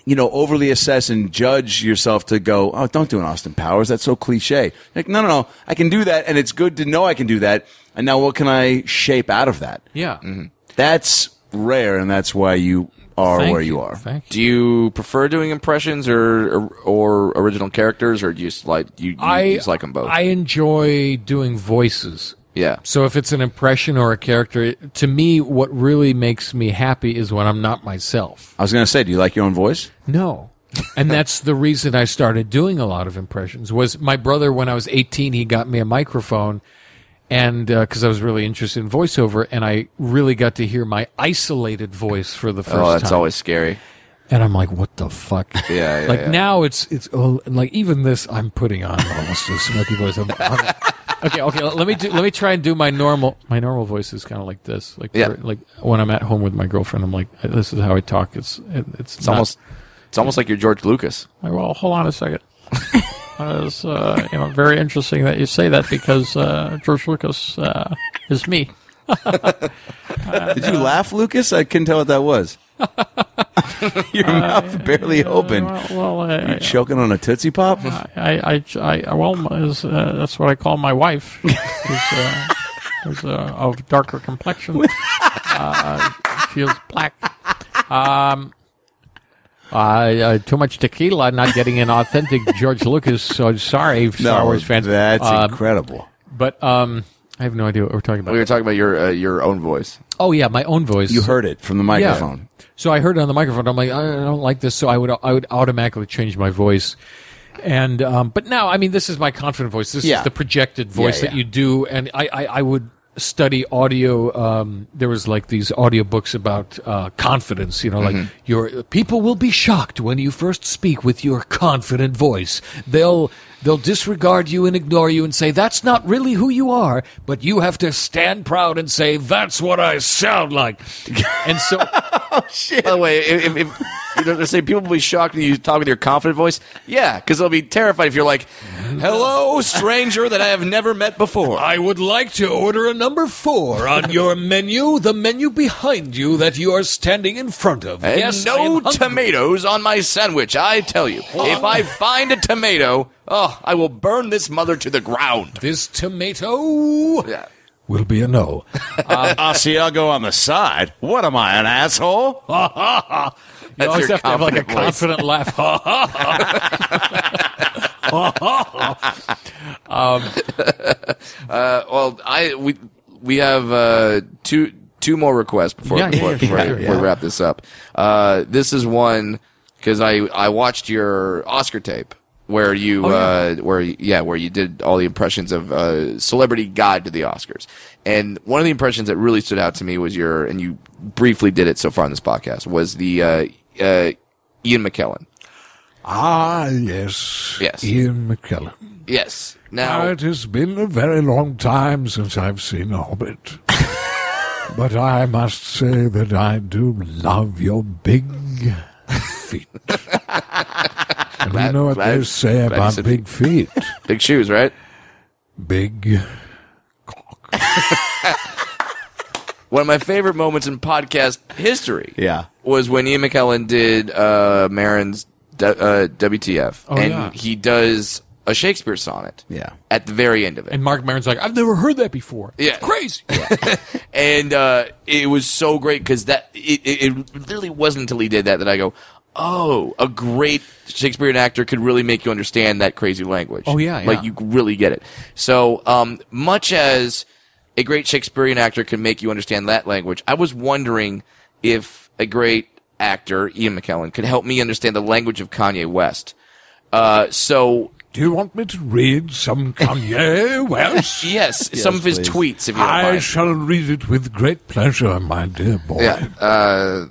you know, overly assess and judge yourself to go, oh, don't do an Austin Powers. That's so cliche. Like, no, no, no. I can do that, and it's good to know I can do that. And now, what can I shape out of that? Yeah. Mm-hmm. That's rare, and that's why you are Thank where you, are. Thank you. Do you prefer doing impressions or or, or original characters, or do you just like you, you, I you just like them both? I enjoy doing voices. Yeah. So if it's an impression or a character, to me, what really makes me happy is when I'm not myself. I was going to say, do you like your own voice? No. and that's the reason I started doing a lot of impressions. Was my brother when I was 18, he got me a microphone, and uh, because I was really interested in voiceover, and I really got to hear my isolated voice for the oh, first oh, that's time. always scary. and I'm like, what the fuck? Yeah, yeah, like yeah. now it's it's oh, like even this I'm putting on almost a smoky voice. I'm- I'm- okay, okay. Let me do, let me try and do my normal. My normal voice is kind of like this. Like Yeah. like when I'm at home with my girlfriend, I'm like, this is how I talk. It's it, it's, It's almost it's almost like you're George Lucas. Like, well, hold on a second. It's uh, you know very interesting that you say that because uh, George Lucas uh, is me. Did you laugh, Lucas? I couldn't tell what that was. your mouth barely open. Uh, Well, I, you choking on a Tootsie Pop? I, I, I, I well, is, uh, that's what I call my wife. Who's, uh, uh, of darker complexion. uh, she is black. Um, I, uh, too much tequila, not getting an authentic George Lucas. So sorry, Star Wars fans. That's Um, incredible. But um, I have no idea what we're talking about. We were talking about your uh, your own voice. oh yeah, my own voice. You heard it from the microphone. Yeah. So I heard it on the microphone. I'm like, I don't like this. So I would I would automatically change my voice. And um, but now, I mean, this is my confident voice. This Yeah. is the projected voice Yeah, that you do. And I, I, I would study audio. Um, there was like these audio books about uh, confidence. You know, like Mm-hmm. your people will be shocked when you first speak with your confident voice. They'll they'll disregard you and ignore you and say that's not really who you are. But you have to stand proud and say that's what I sound like. and so. Oh, By the way, if, if, if you know, they say people will be shocked when you talk with your confident voice, yeah, because they'll be terrified if you're like, "Hello, stranger that I have never met before." I would like to order a number four on your menu, the menu behind you that you are standing in front of. And yes, no tomatoes on my sandwich. I tell you, if I find a tomato, oh, I will burn this mother to the ground. This tomato Yeah. will be a no. Asiago on the side. What am I, an asshole? You That's always have to have like a confident voice. confident laugh. Uh, well, I we we have uh, two two more requests before Yeah, yeah, before, yeah, before, yeah, before we wrap this up. Uh, this is one because I I watched your Oscar tape where you Oh, yeah. uh, where yeah where you did all the impressions of uh, celebrity guide to the Oscars, and one of the impressions that really stood out to me was your and you briefly did it so far in this podcast was the uh, uh, Ian McKellen. Ah, yes. Yes. Ian McKellen. Yes. Now, Now, it has been a very long time since I've seen a Hobbit. but I must say that I do love your big feet. and you know what glad- they say glad about said big feet? big shoes, right? Big cock. One of my favorite moments in podcast history. Yeah. was when Ian McKellen did uh, Maron's D- uh, WTF, Oh, and yeah. he does a Shakespeare sonnet. Yeah. At the very end of it, and Mark Maron's like, I've never heard that before. Yeah. It's crazy. and uh, it was so great because that it, it, it literally wasn't until he did that that I go, oh, a great Shakespearean actor could really make you understand that crazy language. Oh, yeah, like you really get it. So um, much as a great Shakespearean actor can make you understand that language, I was wondering if a great actor, Ian McKellen, could help me understand the language of Kanye West. Uh, so Do you want me to read some Kanye West? yes, some of his please. tweets, if you don't I mind. shall read it with great pleasure, my dear boy. Yeah, uh,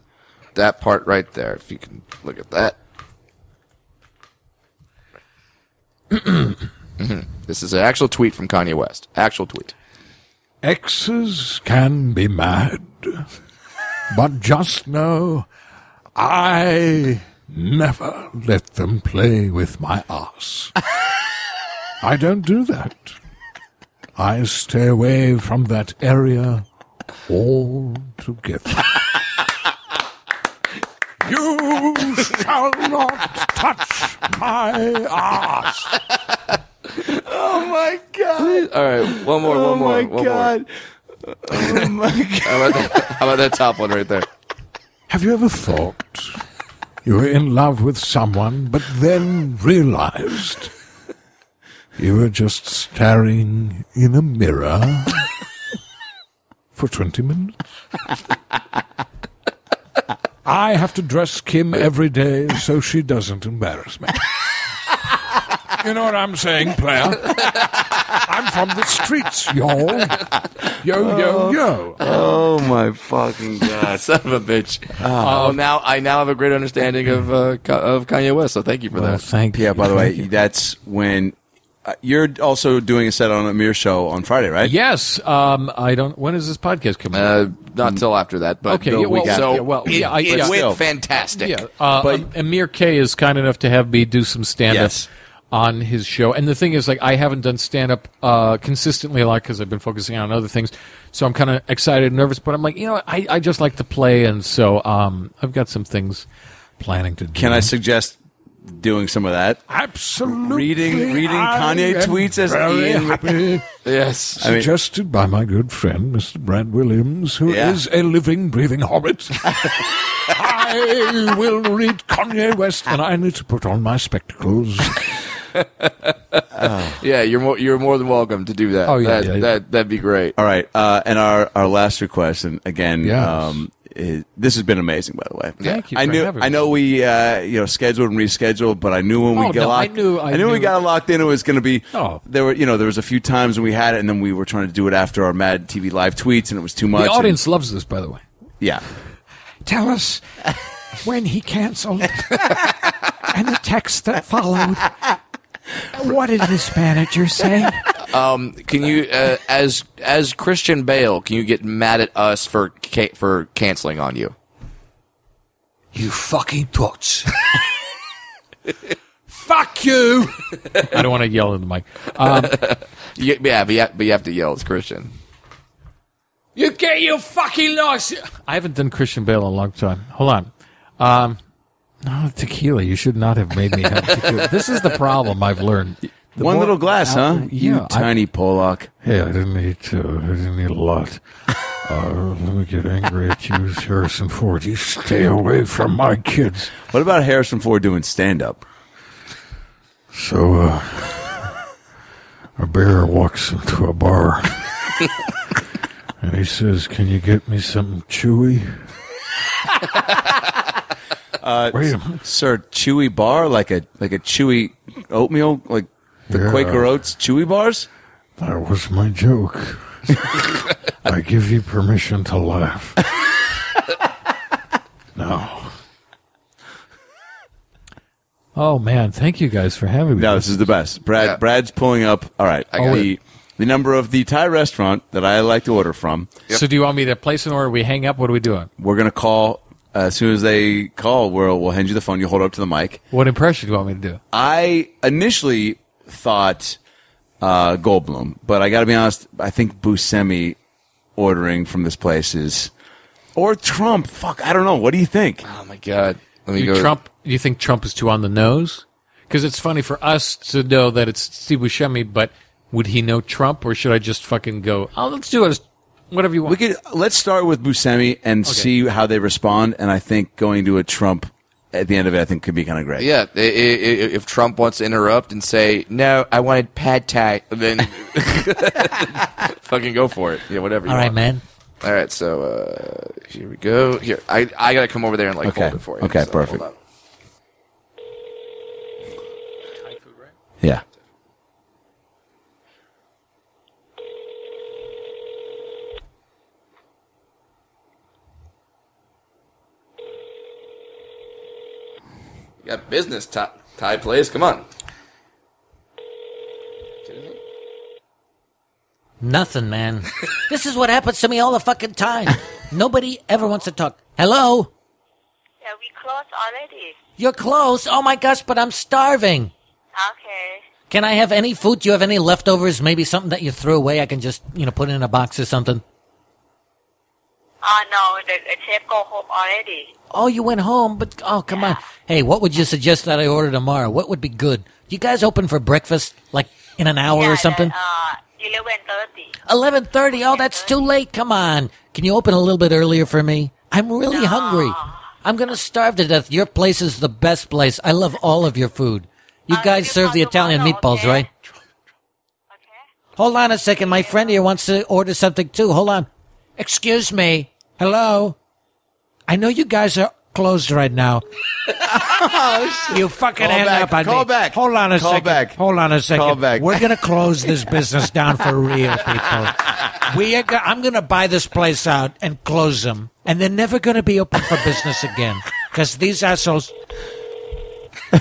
that part right there. If you can look at that. Mhm. This is an actual tweet from Kanye West. Actual tweet. Exes can be mad, but just know I never let them play with my ass. I don't do that. I stay away from that area altogether. you shall not touch my ass. Oh my god! All right, one more, Oh one more, one god! Oh my god! How about, that, how about that top one right there? Have you ever thought you were in love with someone, but then realized you were just staring in a mirror for 20 minutes? I have to dress Kim every day so she doesn't embarrass me. You know what I'm saying, player? I'm from the streets, y'all. Yo, yo, yo. Oh my fucking god! Son of a bitch. well, now I now have a great understanding of uh, Ka- of Kanye West. So thank you for Well, that. thank you. Yeah, by the way, that's when you're also doing a set on Amir show on Friday, right? Yes. Um, I don't. When is this podcast coming? Uh, not till after that, but Okay, the yeah, well, week after. yeah, well, it, yeah, I- it yeah. went Still. fantastic. Yeah, uh, But- um, Amir K is kind enough to have me do some stand up Yes. on his show. And the thing is, like, I haven't done stand up uh, consistently a lot because I've been focusing on other things. So I'm kind of excited and nervous, but I'm like, you know. I, I just like to play. And so um, I've got some things planning to do. Can I suggest doing some of that? Absolutely. Reading- reading I Kanye tweets as very Ian- happy. Yes. I mean- Suggested by my good friend, Mr. Brad Williams, who is Yeah. a living, breathing hobbit. I will read Kanye West, and I need to put on my spectacles. Yeah, you're more you're more than welcome to do that. Oh, yeah, that, yeah, yeah. that that'd be great. All right, uh, and our our last request, and again, Yes. um, is, this has been amazing, by the way. Thank you I knew I know we uh, you know scheduled and rescheduled, but I knew when we Oh, got no, I locked. knew- I knew, we knew- got locked in. It was going to be. Oh. There were you know there was a few times when we had it, and then we were trying to do it after our Mad TV live tweets, and it was too much. The and- audience loves this, by the way. yeah. Tell us when he canceled and the text that followed. What did this manager say? Um, can you, uh, as as Christian Bale, can you get mad at us for ca- for canceling on you? You fucking twats. Fuck you! I don't want to yell in the mic. Um, You- yeah, but you, have, but you have to yell. It's Christian. You get your fucking loss. I haven't done Christian Bale in a long time. Hold on. Um, no, tequila. You should not have made me have tequila. this is the problem I've learned. The One more- little glass, uh, huh? You yeah, I- tiny Pollock. Hey, I didn't eat. Uh, I didn't eat a lot. Uh, let me get angry at you, Harrison Ford. You stay away from my kids. What about Harrison Ford doing stand up? So, uh, a bear walks into a bar, and he says, "Can you get me something chewy?" Uh, Wait a minute. sir, chewy bar like a like a chewy oatmeal, like the Yeah. Quaker Oats chewy bars. That was my joke. I give you permission to laugh. no. Oh man, thank you guys for having me. No, this is the best. Brad Yeah. Brad's pulling up. All right, I got the the number of the Thai restaurant that I like to order from. So do you want me to place an order? We hang up. What are we doing? We're gonna call uh, as soon as they call. We'll we'll hand you the phone. You hold up to the mic. What impression do you want me to do? I initially thought uh, Goldblum, but I got to be honest. I think Buscemi ordering from this place is or Trump. Fuck, I don't know. What do you think? Oh my god. Let me Do go. Trump? Do you think Trump is too on the nose? Because it's funny for us to know that it's Steve Buscemi, but would he know Trump, or should I just fucking go? Oh, let's do it. Whatever you want. We could let's start with Buscemi and see how they respond. And I think going to a Trump at the end of it, I think could be kind of great. Yeah, i- i- i- if Trump wants to interrupt and say, "No, I wanted pad thai," then fucking go for it. Yeah, whatever. You All right, want. man. All right, so uh, here we go. Here, I I gotta come over there and like Okay. hold it for you. Okay, So, perfect. hold on. Yeah. You got business, Thai, Thai place. Come on. Nothing, man. this is what happens to me all the fucking time. Nobody ever wants to talk. Hello? Yeah, we close already. You're close. Oh my gosh, but I'm starving. Okay. Can I have any food? Do you have any leftovers? Maybe something that you threw away I can just, you know, put in a box or something? Uh, no, the, the chef go home already. Oh, you went home, but oh, come on. Hey, what would you suggest that I order tomorrow? What would be good? You guys open for breakfast like in an hour yeah, or something? Uh, eleven thirty. Eleven thirty. Oh, that's too late. Come on. Can you open a little bit earlier for me? I'm really hungry. I'm gonna starve to death. Your place is the best place. I love all of your food. You Uh, guys you serve the Italian tomorrow, meatballs, okay? right? Okay. Hold on a second. My friend here wants to order something too. Hold on. Excuse me. Hello. I know you guys are closed right now. Oh, you fucking Call hang back. up on Call me. back. Hold on a Call second. back. Hold on a second. Call back. We're gonna close this business down for real, people. We are go- I'm gonna buy this place out and close them, and they're never gonna be open for business again because these assholes.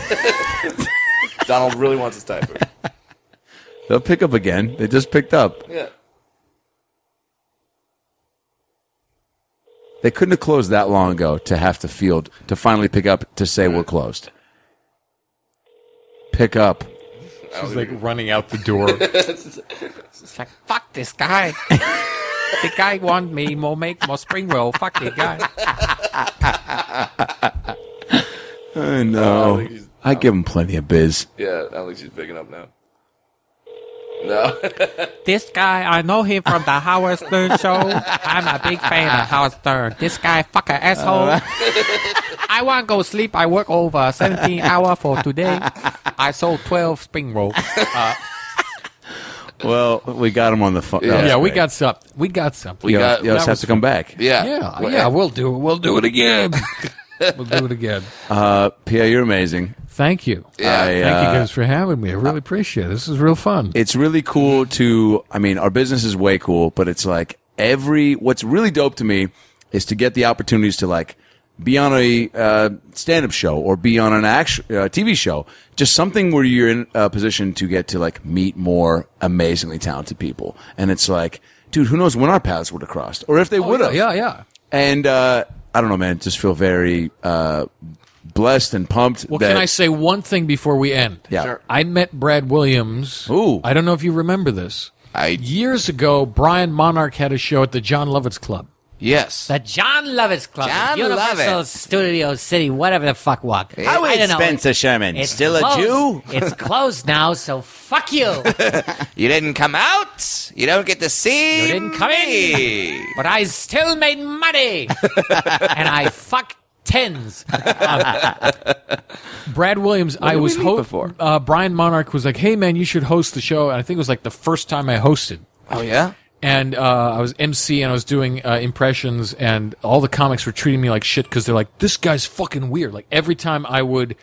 Donald really wants his Thai food. They'll pick up again. They just picked up. Yeah. They couldn't have closed that long ago to have to field to finally pick up to say we're closed. Pick up. She's like running out the door. It's like, fuck this guy. the guy want me more make more spring roll. Fuck the guy. I know. I give him plenty of biz. Yeah, I don't think she's picking up now. No. This guy, I know him from the Howard Stern show. I'm a big fan of Howard Stern. This guy, fucking asshole. I want to go sleep. I work over 17 hour for today. I sold 12 spring roll. Uh, Well, we got him on the phone. yeah, we got something. We got something. We You got- you have was to come back. Yeah. Yeah, Well, yeah, we'll do it. We'll do it again. we'll do it again. Uh, Pierre, you're amazing. Thank you. Yeah. I, Thank uh, you guys for having me. I really appreciate it. This is real fun. It's really cool to. I mean, our business is way cool, but it's like every. What's really dope to me is to get the opportunities to like be on a uh, stand-up show or be on an actual uh, TV show. Just something where you're in a position to get to like meet more amazingly talented people, and it's like, dude, who knows when our paths would have crossed, or if they would have. Oh, yeah, yeah. And uh, I don't know, man. Just feel very uh, blessed and pumped. Well, that, can I say one thing before we end? Yeah. Sure. I met Brad Williams. Ooh. I don't know if you remember this. I Years ago, Brian Monarch had a show at the Jon Lovitz Club. yes. The Jon Lovitz Club, Jon Universal Lovitz. Studio City, whatever the fuck walk. How I is don't know. Spencer Sherman? It's Still a. Jew? It's closed now, so fuck you. You didn't come out. You don't get to see. You didn't come me. but I still made money, and I fuck tens. Brad Williams, I was meet ho- before? Uh, Brian Monarch was like, "Hey man, you should host the show." And I think it was like the first time I hosted. Oh yeah. and uh, I was MC and I was doing uh, impressions, and all the comics were treating me like shit because they're like, "This guy's fucking weird." Like every time I would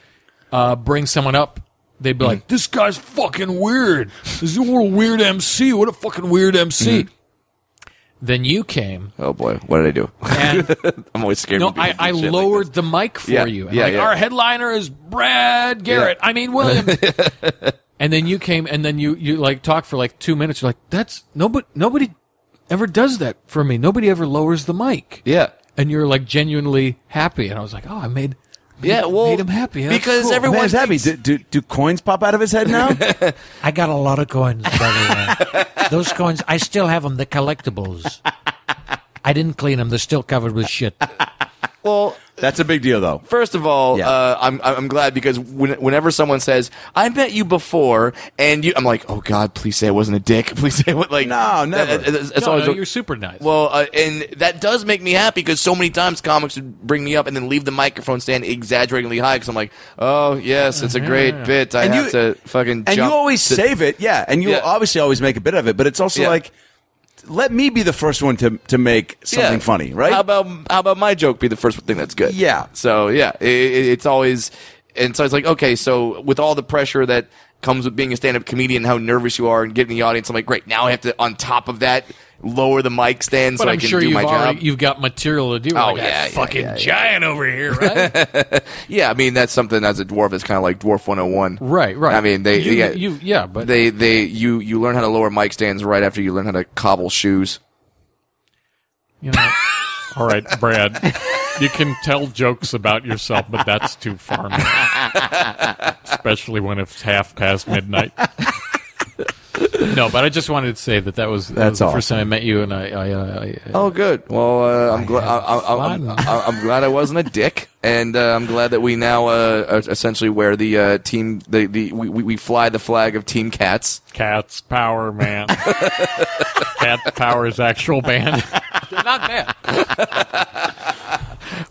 uh, bring someone up, they'd be like, "This guy's fucking weird. This is a weird MC. What a fucking weird MC." Then you came, Oh boy, what did I do? and I'm always scared. no, I, I shit like lowered the mic for Yeah, you. And yeah, like, yeah. Our headliner is Brad Garrett. I mean William. and then you came, and then you you like talked for like two minutes. You're like, "That's nobody. Nobody ever does that for me. Nobody ever lowers the mic." Yeah. and you're like genuinely happy. And I was like, oh, I made, Yeah, well, made him happy. That's because cool. everyone Man's happy. thinks- Do, do, do coins pop out of his head now? I got a lot of coins, by the way. Those coins, I still have them. The collectibles. I didn't clean them. They're still covered with shit. Well, That's a big deal, though. First of all, Yeah. uh, I'm I'm glad because when, whenever someone says I met you before and you, I'm like, oh God, please say I wasn't a dick. Please say what like No, never. that- It's, it's No, always no, you're super nice. well, uh, and that does make me happy because so many times comics would bring me up and then leave the microphone stand exaggeratingly high because I'm like, oh yes, it's a great bit. I And have you- to fucking And jump you always to- save it, yeah. And you Yeah. obviously always make a bit of it, but it's also Yeah. like, let me be the first one to, to make something Yeah. funny, right? How about how about my joke be the first thing that's good? Yeah. So yeah, it, it- it's always, and so it's like okay, so with all the pressure that comes with being a stand-up comedian, how nervous you are and getting the audience, I'm like, great, now I have to on top of that lower the mic stand but so I'm I can sure do you've my already, job. you've got material to do. Oh, like yeah, yeah, fucking yeah, yeah. giant over here, right? yeah, I mean that's something as a dwarf. It's kind of like Dwarf 101. right, right. I mean they, you, yeah, you, yeah, but they they you you learn how to lower mic stands right after you learn how to cobble shoes. you know, all right, Brad. You can tell jokes about yourself, but that's too far, man. especially when it's half past midnight. no, but I just wanted to say that that was, that That's was the awesome. first time I met you, and I, I, uh, I, I Oh, good. Well, uh, I'm glad. I, I, I'm, I, I'm glad I wasn't a dick, and uh, I'm glad that we now uh, essentially wear the uh, team. The, the we, we we fly the flag of Team Cats. Cats power, man. Cat power's actual band. not bad.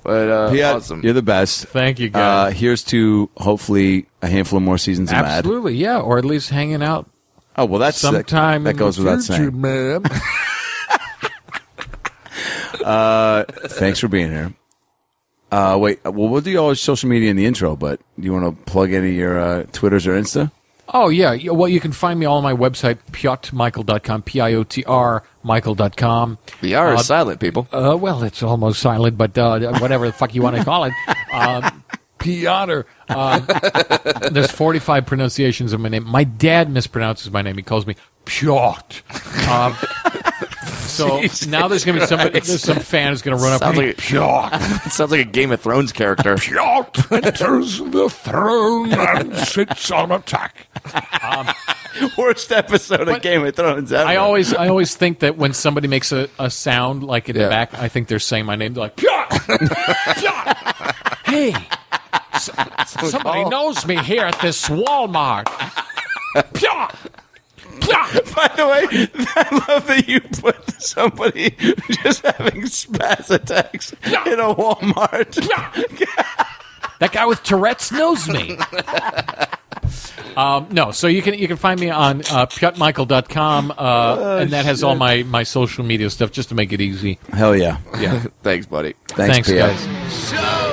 But uh, Piot, awesome. You're the best. Thank you, Uh, guys. here's to hopefully a handful of more seasons of Mad. Absolutely, yeah, or at least hanging out Oh well, that's sometime that, that goes in the without future, saying. man. Uh, thanks for being here. Uh, wait, well, we'll do all your social media in the intro, but do you want to plug any of your uh, Twitters or Insta? Oh yeah, yeah, well you can find me all on my website piotmichael.com, p i o t r michael.com. The R is Uh, silent, people. Uh, well, it's almost silent, but uh, whatever the fuck you want to call it. Um, Piotr. Uh, there's 45 pronunciations of my name. My dad mispronounces my name. He calls me Piotr. Um, so now there's going to be somebody, there's some fan who's going to run up Sounds and like it sounds like a Game of Thrones character. Piotr enters the throne and sits on attack. Worst episode of Game of Thrones ever. I always, I always think that when somebody makes a, a sound like in Yeah. the back, I think they're saying my name. They're like, Piotr! Piotr! Hey, somebody knows me here at this Walmart. By the way, I love that you put somebody just having spaz attacks in a Walmart. That guy with Tourette's knows me. um, no, so you can you can find me on uh, piotmichael.com, uh, and that has all my, my social media stuff just to make it easy. Hell yeah! Yeah. Thanks, buddy. Thanks, Thanks, guys. That's